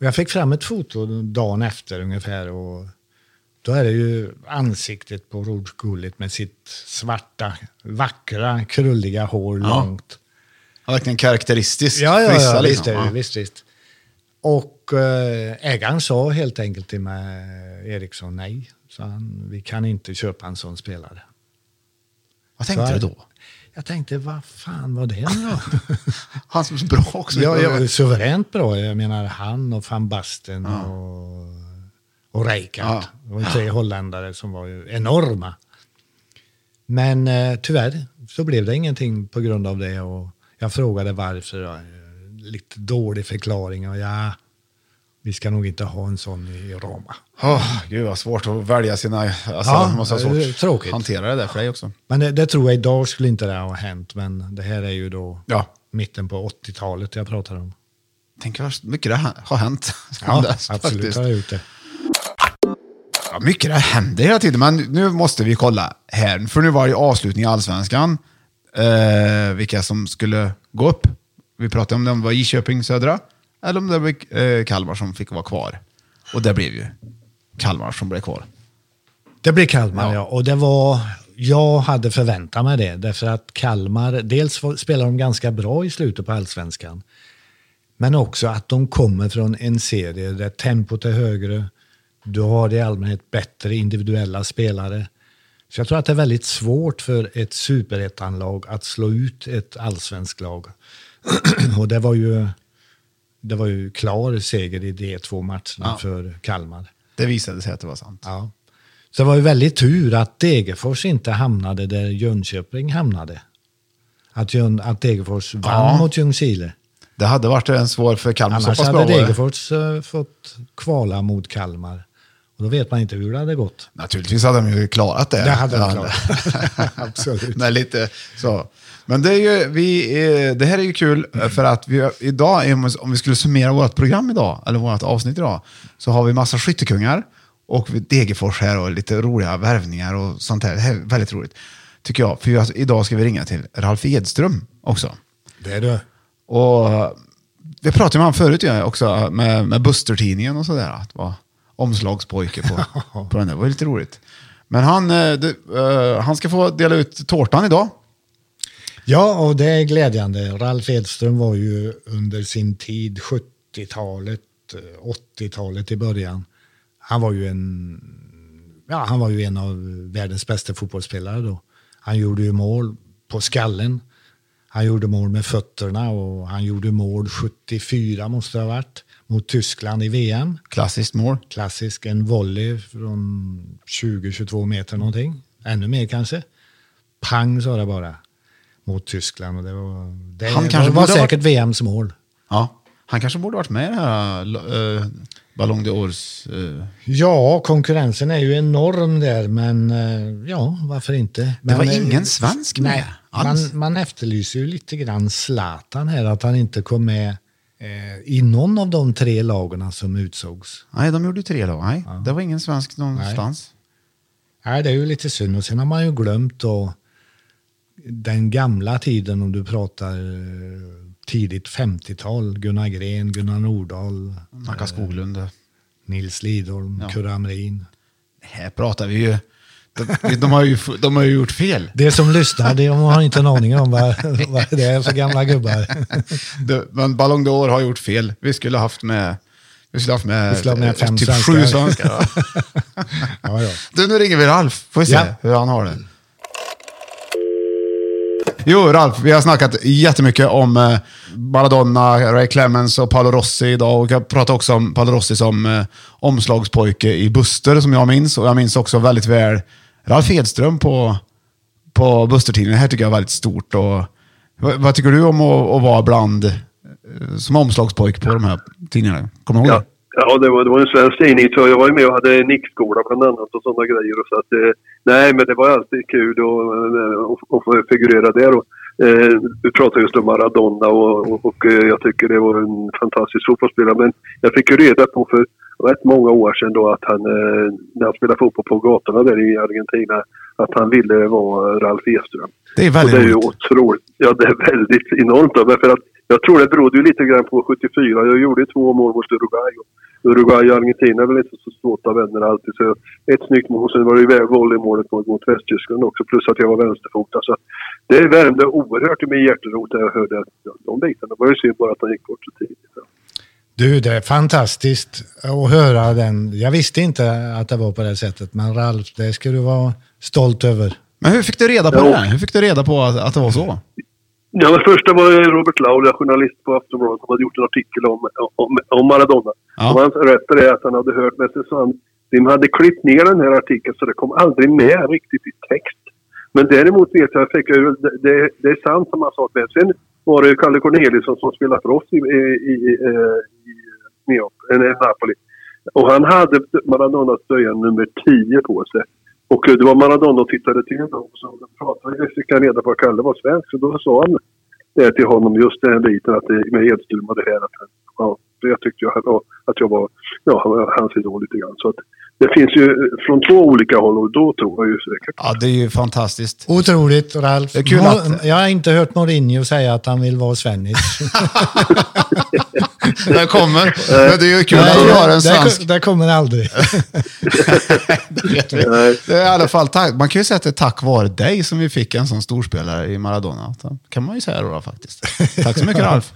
Och jag fick fram ett foto dagen efter ungefär och då är det ju ansiktet på Rod Gullit med sitt svarta, vackra, krulliga hår Ja. långt. Ja, verkligen karaktäristisk Ja, ja, ja liksom. visst, det, Ja. visst, visst. Och eh, ägaren sa helt enkelt till mig, Eriksson, nej. Så han, vi kan inte köpa en sån spelare. Vad tänkte Så du då? Jag tänkte, vad fan var det då? Han så bra också. ja, ja, suveränt bra. Jag menar han och van Basten och, och Rijkaard. Ja. Var ju tre holländare som var ju enorma. Men eh, tyvärr så blev det ingenting på grund av det. Och jag frågade varför. Och, lite dålig förklaring. Och ja, vi ska nog inte ha en sån i Roma. Oh, gud vad svårt att välja sina... Alltså, Ja, måste ha det svårt tråkigt. hantera det där för dig också. Men det, det tror jag idag skulle inte det ha hänt, men det här är ju då Ja. mitten på 80-talet jag pratar om. Tänk vad mycket det ha- har hänt. Ja, dess, absolut faktiskt. har jag gjort det. Ja, mycket det händer hela tiden, men nu måste vi kolla här. För nu var det ju avslutning i Allsvenskan. Eh, vilka som skulle gå upp. Vi pratade om det var Iköping Södra, eller om det var eh, Kalmar som fick vara kvar. Och det blev ju Kalmar som blev kvar. Det blir Kalmar, Ja. ja. Och det var, jag hade förväntat mig det. Därför att Kalmar, dels spelar de ganska bra i slutet på allsvenskan. Men också att de kommer från en serie där tempot är högre. Du har i allmänhet bättre individuella spelare. Så jag tror att det är väldigt svårt för ett superettanlag att slå ut ett allsvenskt lag. Och det var ju, det var ju klar seger i de två matcherna Ja. för Kalmar. Det visade sig att det var sant. Ja. Så det var ju väldigt tur att Degerfors inte hamnade där Jönköping hamnade. Att, Jön, att Degerfors vann Ja. mot Ljungskile. Det hade varit en svår för Kalmar. Annars hade. Degerfors eh, fått kvala mot Kalmar. Och då vet man inte hur det hade gått. Naturligtvis hade de ju klarat det. Det hade de klarat. Absolut. Men lite så. Men det, är ju, vi, det här är ju kul eh, för att vi, idag, om vi- skulle summera vårt program idag, eller vårt avsnitt idag, så har vi massa skyttekungar och Degerfors här och lite roliga värvningar och sånt här. Det här är väldigt roligt, tycker jag. För idag ska vi ringa till Ralf Edström också. Det är det. Och eh, vi pratade med honom förut ju också, med, med Buster-tidningen och sådär. Att omslagspojke på, på den där. Det var lite roligt. Men han, eh, det, eh, han ska få dela ut tårtan idag. Ja, och det är glädjande. Ralf Edström var ju under sin tid, 70-talet, eh, 80-talet i början. Han var ju en, ja, han var ju en av världens bästa fotbollsspelare då. Han gjorde ju mål på skallen. Han gjorde mål med fötterna och han gjorde mål 74 måste det ha varit mot Tyskland i VM. Klassiskt mål. Klassisk, en volley från 20-22 meter någonting. Ännu mer kanske. Pang sa det bara. Mot Tyskland och det var, det Han var, kanske var ha säkert VMs mål. Ja. Han kanske borde varit med i det här uh, Ballon d'Ors. Uh. Ja, konkurrensen är ju enorm där, men eh, ja, varför inte? Men, var eh, ingen svensk med Nej, alls. man, man efterlyser ju lite grann Zlatan här, att han inte kom med i någon av de tre lagarna som utsågs. Nej, de gjorde tre lag. Nej, det var ingen svensk någonstans. Nej, det är ju lite synd. Och sen har man ju glömt då den gamla tiden om du pratar eh, tidigt 50-tal. Gunnar Gren, Gunnar Nordahl, Nacka Skoglund. Nils Lidholm, Ja. Kurre Hamrin. Här pratar vi ju... De, de, har ju de har ju gjort fel. Det som lyssnar, de har inte en aning om vad, vad det är för gamla gubbar. Det, men Ballon d'Or har gjort fel. Vi skulle haft med... Vi skulle haft med, skulle ha med fem typ svenskar. sju svenskar. Ja, ja. du, nu ringer vi Ralf. Får vi se hur han har det. Jo, Ralf, vi har snackat jättemycket om eh, Maradona, Ray Clemens och Paolo Rossi idag. Och jag pratar också om Paolo Rossi som eh, omslagspojke i Buster, som jag minns. Och jag minns också väldigt väl Ralf Edström på, på Buster-tidningen. Det här tycker jag är väldigt stort. Och, vad, vad tycker du om att, att vara bland, eh, som omslagspojke på de här tidningarna? Kommer du ihåg Ja, ja det, var, det var en svensk tidning så jag var ju med och hade nickskola bland annat och sådana grejer. Och så att, eh, nej, men det var alltid kul att, att, att få figurera där. Och, eh, du pratade just om Maradona och, och, och eh, jag tycker det var en fantastisk fotbollsspelare. Men jag fick ju reda på för rätt många år sedan då att han, eh, när han spelade fotboll på gatorna där i Argentina, att han ville vara Ralf Edström. Det är Och väldigt det är ju otroligt. Ja, det är väldigt enormt. Då, för att jag tror det berodde ju lite grann på 74. Jag gjorde två mål mot Uruguay. Och Uruguay och Argentina är väl inte så stolta vänner alltid. Så ett snyggt mål. Sen var det ju volleymålet mot, mot Västtyskland också. Plus att jag var vänsterfotad. Så det värmde oerhört i min hjärterot när jag hörde att de bitarna. Det var ju synd bara att han gick bort så tidigt. Du, det är fantastiskt att höra den. Jag visste inte att det var på det sättet, men Ralf, det ska du vara stolt över. Men hur fick du reda på Ja. det? här? Hur fick du reda på att, att det var så? Ja, men första var Robert Laula, journalist på Aftonbladet, som hade gjort en artikel om, om, om Maradona. Ja. Och han berättade det att han hade hört, sa han, de hade klippt ner den här artikeln så det kom aldrig med riktigt i text. Men däremot vet jag, fick jag, det, det, är sant som han sa. Men sen var det Kalle Corneliusson som spelade för oss i, i, i, eh, i med upp, en, en Napoli. Och han hade Maradonas tröja nummer 10 på sig. Och det var Maradona och tittade till honom. Så pratade, Jessica reda på att Kalle var svensk. Så då sa han det till honom, just den biten att det, med Edström och det här. Att, ja, det tyckte jag att jag var ja, hans idol lite grann. Så att, det finns ju från två olika håll och då tror jag ju säkert. Ja, det är ju fantastiskt. Otroligt, Ralf. Det är kul att- Jag har inte hört Mourinho säga att han vill vara svennis. Det kommer. Men det är ju kul att vi har en svensk. det kommer aldrig. Det vet vi. Nej. Det är i alla fall tack, man kan ju säga att det är tack vare dig som vi fick en sån storspelare i Maradona. Så kan man ju säga då, faktiskt. Tack så mycket Ralf.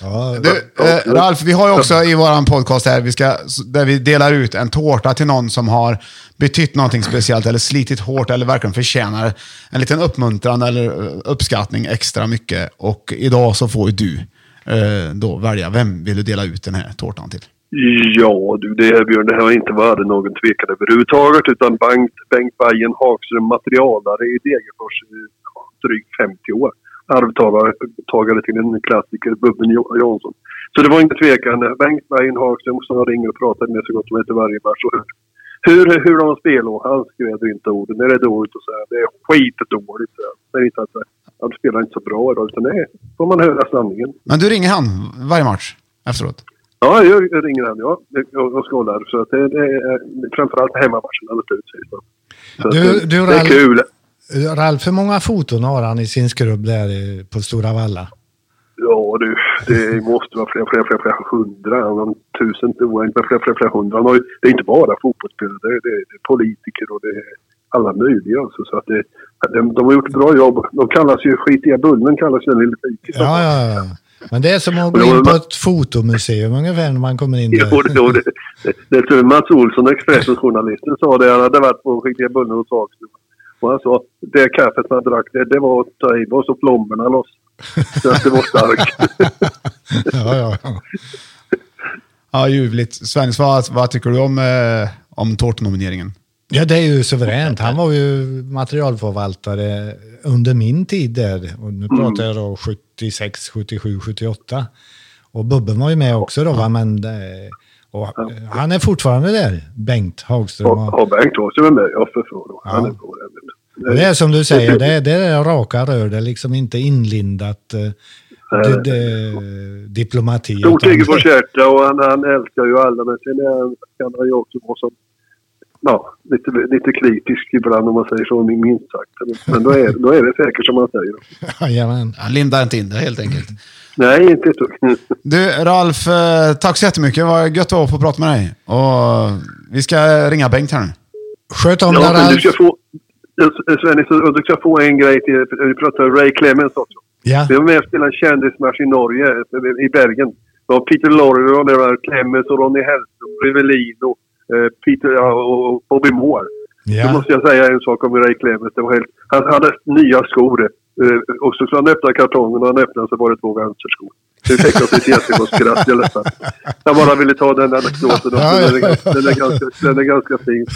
Ja, Du, eh, Ralf, vi har ju också i våran podcast här, vi ska, där vi delar ut en tårta till någon som har betytt någonting speciellt eller slitit hårt eller verkligen förtjänar en liten uppmuntran eller eh, uppskattning extra mycket. Och idag så får ju du eh, då välja, vem vill du dela ut den här tårtan till? Ja du, det är Björn, det här har inte varit någon tvekan överhuvudtaget utan Bengt, Bengt Bajen Hagström, materialare i Degerfors i drygt 50 år. Arvtagare till en klassiker, Bubben Jansson. Så det var inte tvekan. Bengt Bajen Hagström som jag ringer och pratar med så gott som inte varje match. Och hur, hur de spelar han skräder inte orden. Det är dåligt så här, det är skitdåligt. Det är inte att han spelar inte så bra idag utan det får man höra sanningen. Men du ringer han varje match efteråt? Ja, jag ringer han ja. Och, och skålar. Så att det, det är framförallt hemmamatchen naturligtvis. Så att Du- det, du, det är kul. Ralf, hur många foton har han i sin skrubb där på Stora Valla? Ja du, det måste vara flera, flera, flera, flera hundra. Tusen, med flera, flera, flera hundra. Har ju, det är inte bara fotbollsspelare. Det är, det, det är politiker och det är alla möjliga. Alltså, så att det, de, de har gjort ett bra jobb. De kallas ju Skitiga Bullen kallas den lilla biten. Ja, ja, ja. Men det är som att gå in på ett fotomuseum ungefär när man kommer in Jo, där. det, det, det, det tror Mats Olsson, Expressens journalisten, sa det. Han hade varit på Skitiga Bullen hos Hagström. Och han sa det kaffet man drack, det, det var att ta i och så plomberna loss. Så att det var starkt. Ja, ja, ja. Ja, ljuvligt. Svennis, vad, vad tycker du om, eh, om tårtnomineringen? Ja, det är ju suveränt. Han var ju materialförvaltare under min tid där. Och nu pratar jag då 76, 77, 78. Och Bubben var ju med också då, va? men det, och han är fortfarande där, Bengt Hagström. Och, Och, och Bengt också är med. Ja, för fan. Han är på det. Det är som du säger, det är, det är raka rör. Det är liksom inte inlindat eh, det, det, diplomati. Stort utan- Degerfors hjärta och han, han älskar ju alla. Men sen är han, kan han ju också vara som, ja, lite, lite kritisk ibland om man säger så, minst sagt. Men då är, då är det säkert som man säger. Jajamän. Han lindar inte in det helt enkelt. Nej, inte dugg. Du, Ralf, eh, tack så jättemycket. Vad gött det var att få prata med dig. Och vi ska ringa Bengt här nu. Sköt om Ja, dig, Ralf. Få... Svennis, du ska få en grej till. Vi pratar Ray Clemens också. Ja. Vi var med och spelade en kändismatch i Norge, i Bergen. Det var Peter Lorre och det var Clemens och Ronny Hellström, Rivellino, eh, Peter och Bobby Moore. Då Ja. måste jag säga en sak om Ray Clemens. Det var helt, han hade nya skor. Eh, och så skulle han öppna kartongen och han öppnade så var det två vänsterskor. Det fick oss ett jättegott skratt. Jag, nästan. jag bara ville ta den anekdoten. också. Den, är, ganska- den, är ganska, den är ganska fin.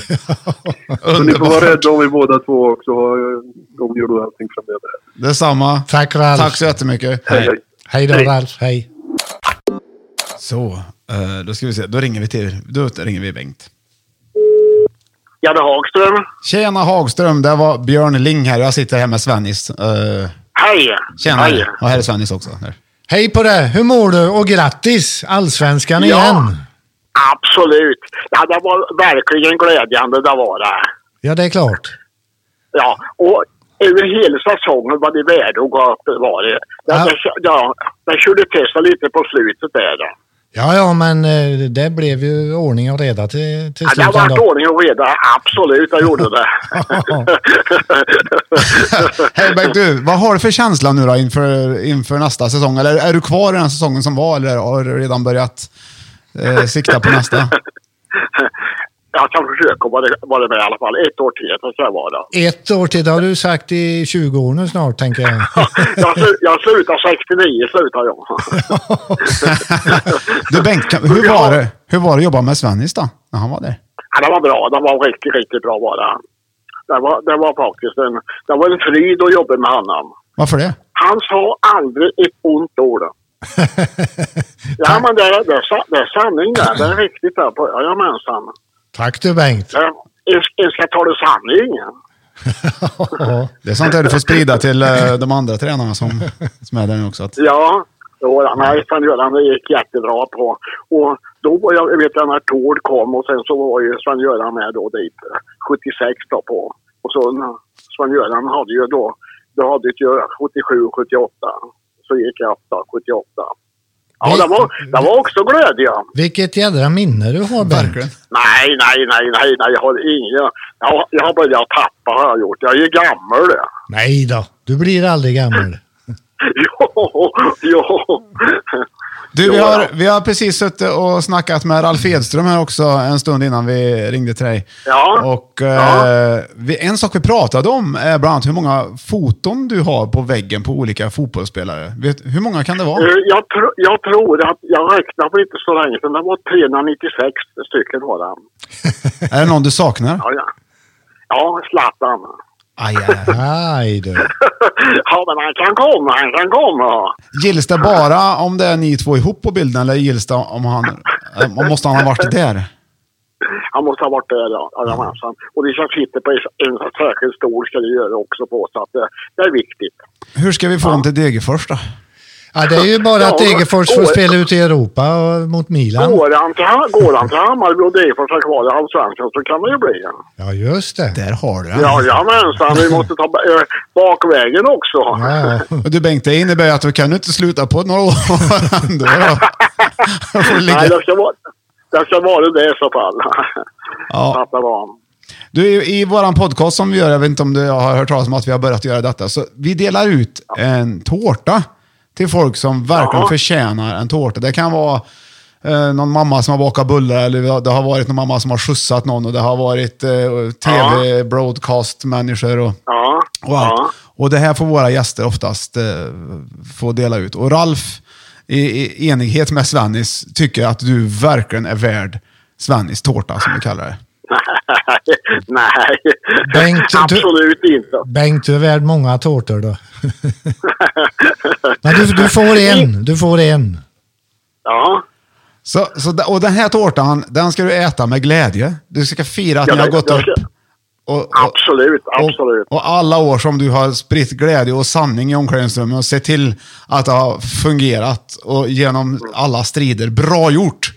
Så ni får vara rädda om er båda två också. Eh, De gjorde allting framöver. Detsamma. Tack, Ralf. Tack så jättemycket. Hej, hej. Hej då, Hej. Ralf. Hej. Så, eh, då ska vi se. Då ringer vi till, då ringer vi Bengt. Janne Hagström. Tjena Hagström, det var Björn Ling här. Jag sitter här med Svennis. Uh, Hej! tjena. Hej. Och här är Svennis också. Där. Hej på dig! Hur mår du? Och grattis! Allsvenskan Ja. igen! Absolut. Ja, det var verkligen glädjande det var det. Ja, det är klart. Ja, och över hela säsongen var det värde att gå upp var det. Ja, Ja. det, ja, det körde sig lite på slutet där. då. Ja, ja, men eh, det blev ju ordning och reda till, till Ja, det var ändå. ordning och reda. Absolut, det gjorde det. Hej Bengt, du, vad har du för känsla nu då inför, inför nästa säsong? Eller är du kvar i den säsongen som var eller har du redan börjat eh, sikta på nästa? Jag kan försöka vara, med i alla fall. Ett år till, det ska jag vara. Ett år till, det har du sagt i 20 år nu snart, tänker jag. Jag, jag slutar 69, slutar jag. Du Bengt, hur, var det, hur var det att jobba med Svennis då? När han var där? Ja, det var bra. Det var riktigt, riktigt bra bara. Det var, det var faktiskt en, det var en fryd att jobba med honom. Varför det? Han sa aldrig ett ont ord. Ja, men det det, det är sanning det. Det är riktigt Jajamensan. Tack du Bengt. Eh, En en ska ta det sanning. Det är sånt där du får sprida till eh, de andra tränarna som, som är där nu också. Att, Ja, ja, nej, Sven-Göran det gick jättebra på. Och då var jag, jag vet jag när Tord kom och sen så var ju Sven-Göran med då dit eh, 76 då på. Och så Sven-Göran hade ju då, då hade ju 77 78. Så gick jag upp då, 78. Ja, det var, det var också glädje. Vilket jädra minne du har Bengt. verkligen. Nej, nej, nej, nej, nej, jag har ingen. Jag, har- jag har börjat tappa har jag gjort. Jag är ju gammal. Nej då, du blir aldrig gammal. Jo, jo. Du, vi har, ja. vi har precis suttit och snackat med Ralf Edström här också en stund innan vi ringde till dig. Ja. Och eh, vi, en sak vi pratade om är bland annat hur många foton du har på väggen på olika fotbollsspelare. Vet, hur många kan det vara? Eh, Jag, tro, jag tror att, jag räknade för inte så länge sedan, det var 396 stycken var det. Är det någon du saknar? Ja, ja. Ja, Zlatan. Aj, aj, aj. Du. Ja, men han kan komma, han kan komma. Gills det bara om det är ni två ihop på bilden eller gills det om han... eh, Måste han ha varit där? Han måste ha varit där, ja. Jajamensan. Och det som sitter på en särskild stol ska det göra också på, så att det, det är viktigt. Hur ska vi få honom till Degerfors då? Ja, det är ju bara att Degerfors får spela ute i Europa och, mot Milan. Går han till, går han till Hammarby och Degerfors är kvar i Allsvenskan så kan det ju bli. Ja, just det. Där har du den. Ja, jajamensan. Vi måste ta äh, bakvägen också. Ja, du Bengt, det innebär ju att du kan inte sluta på några år ändå. Nej, det ska vara det, ska vara det i så fall. Ja. Du, i, i våran podcast som vi gör, jag vet inte om du har hört talas om att vi har börjat göra detta, så vi delar ut en tårta till folk som verkligen Ja. förtjänar en tårta. Det kan vara eh, någon mamma som har bakat bullar eller det har varit någon mamma som har skjutsat någon och det har varit eh, tv-broadcast-människor och, Ja. och allt. ja. Och det här får våra gäster oftast eh, få dela ut. Och Ralf, i, i enighet med Svennis, tycker att du verkligen är värd Svennis tårta, som vi kallar det. Nej, Bengt, du- absolut inte. Bengt, du är värd många tårtor då. Men du, du får en. Du får en. Ja, Så, så, och den här tårtan, den ska du äta med glädje. Du ska fira att Ja, ni har det- gått upp. ska- Och, och, absolut, absolut. och, och alla år som du har spritt glädje och sanning i omklädningsrummet och sett till att det har fungerat och genom alla strider. Bra gjort!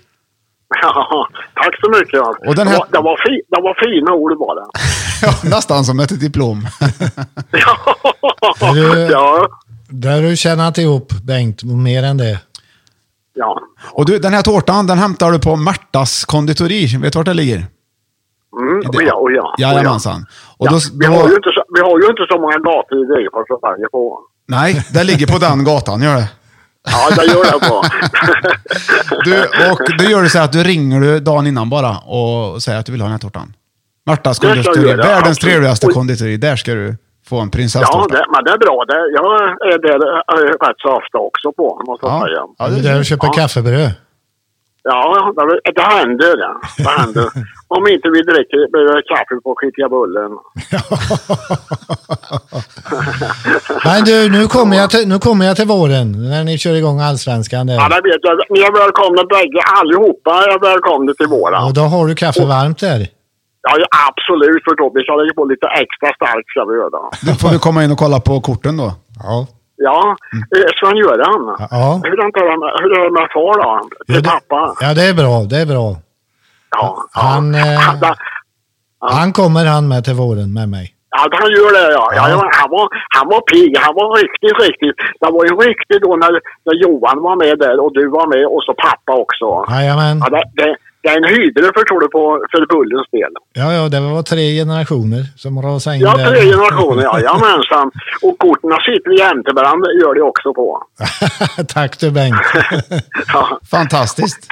Ja, tack så mycket. Och den här- det, var, det, var fi, det var fina ord bara. Ja, nästan som ett diplom. Ja, du- ja, Där har du tjänat ihop Bengt, mer än det. ja. Och du, den här tårtan, den hämtar du på Märtas konditori. Vet du vart det ligger? Mm, och ja, och ja. Jajamensan. Och Ja. då, vi, då, har ju inte så, vi har ju inte så många gator i Degerfors att välja på. nej, det ligger på den gatan, gör det. Ja, det gör det bra. Du, och du gör det så här att du ringer du dagen innan bara och säger att du vill ha den här tårtan. Det jag konditori, världens absolut. trevligaste konditori. Där ska du få en ja, prinsesstårta. det, men det är bra. Det, jag är där eh, rätt så ofta också på, måste jag Ja. säga. Ja, Du det- är där och köper Ja. kaffebröd. Ja, det, händer det. det händer. Om inte vi dricker kaffe på skitiga bullen. Men du, nu kommer, jag till, nu kommer jag till våren, när ni kör igång allsvenskan Ja, där. det vet jag. Ni är välkomna bägge, allihopa är välkomna till våra. Och då har du kaffe varmt där. Ja, ja, absolut förstås. Vi ska lägga på lite extra starkt ska vi göra. Då får du komma in och kolla på korten då. Ja. Ja, eh, Sven-Göran. Ja. Hur är det med, hur är det med far då? Till Ja, det- pappa? Ja, det är bra. Det är bra. Ja, Han, ja. eh, Han, Han kommer han med till våren med mig. ja, han gör det ja. ja. Ja. Han, var, han var pigg. Han var riktigt, riktigt. Det var ju riktigt då när, när Johan var med där och du var med och så pappa också. Jajamän. Ja, det, det, det är en höjdare förstår du på, för Bullens del. Ja, ja, det var tre generationer som rasade in Ja, där. tre generationer. Ja, jajamensan. Och korten sitter jämte varandra gör det också på. Tack du Bengt. Ja. Fantastiskt.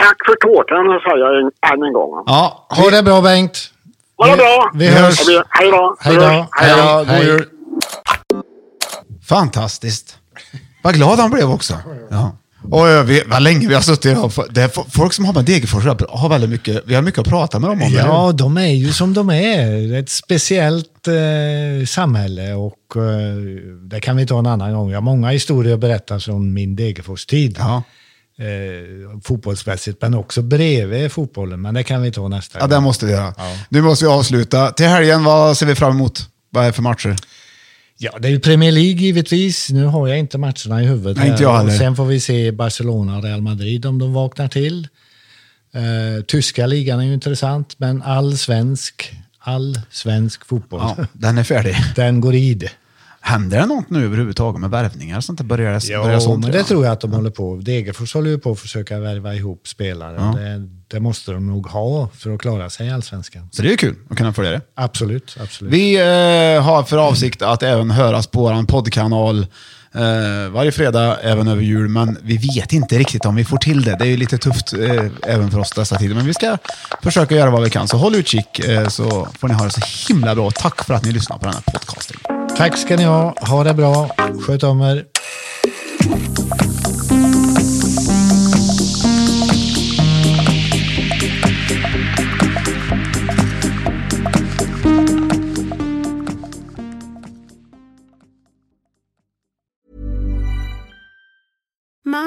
Tack för tårtan säger jag en, än en gång. Ja, Ha det bra Bengt. Ha det bra! Vi hörs. Hej då! Hej då. Hej då! god jul. Fantastiskt. Vad glad han blev också. Ja. Och eh, vi, vad länge vi har suttit och det är Folk som har med Degerfors har väldigt mycket, vi har mycket att prata med dem om. Ja, de är ju som de är. Ett speciellt eh, samhälle och eh, det kan vi ta en annan gång. Jag har många historier att berätta från min Degerfors-tid. Ja. eh, fotbollsmässigt, men också bredvid fotbollen. Men det kan vi ta nästa Ja, gång. det måste vi göra. Ja. Nu måste vi avsluta. Till helgen, vad ser vi fram emot? Vad är det för matcher? Ja, det är ju Premier League givetvis. Nu har jag inte matcherna i huvudet. Nej, inte jag heller. Sen får vi se Barcelona och Real Madrid om de vaknar till. Eh, tyska ligan är ju intressant, men all svensk, all svensk fotboll, Ja, den är färdig. den går i det. Händer det något nu överhuvudtaget med värvningar? Sånt där börjar, det- börjar Ja, sånt men det redan? tror jag att de håller på. Degerfors håller ju på att försöka värva ihop spelare. Ja. Det, det måste de nog ha för att klara sig i allsvenskan. Så det är ju kul att kunna följa det. Absolut, absolut. Vi eh, har för avsikt att även höras på vår poddkanal eh, varje fredag, även över jul. Men vi vet inte riktigt om vi får till det. Det är ju lite tufft eh, även för oss dessa tider. Men vi ska försöka göra vad vi kan. Så håll utkik eh, så får ni ha det så himla bra. Tack för att ni lyssnar på den här podcasten. Tack ska ni ha. Ha det bra. Sköt om er.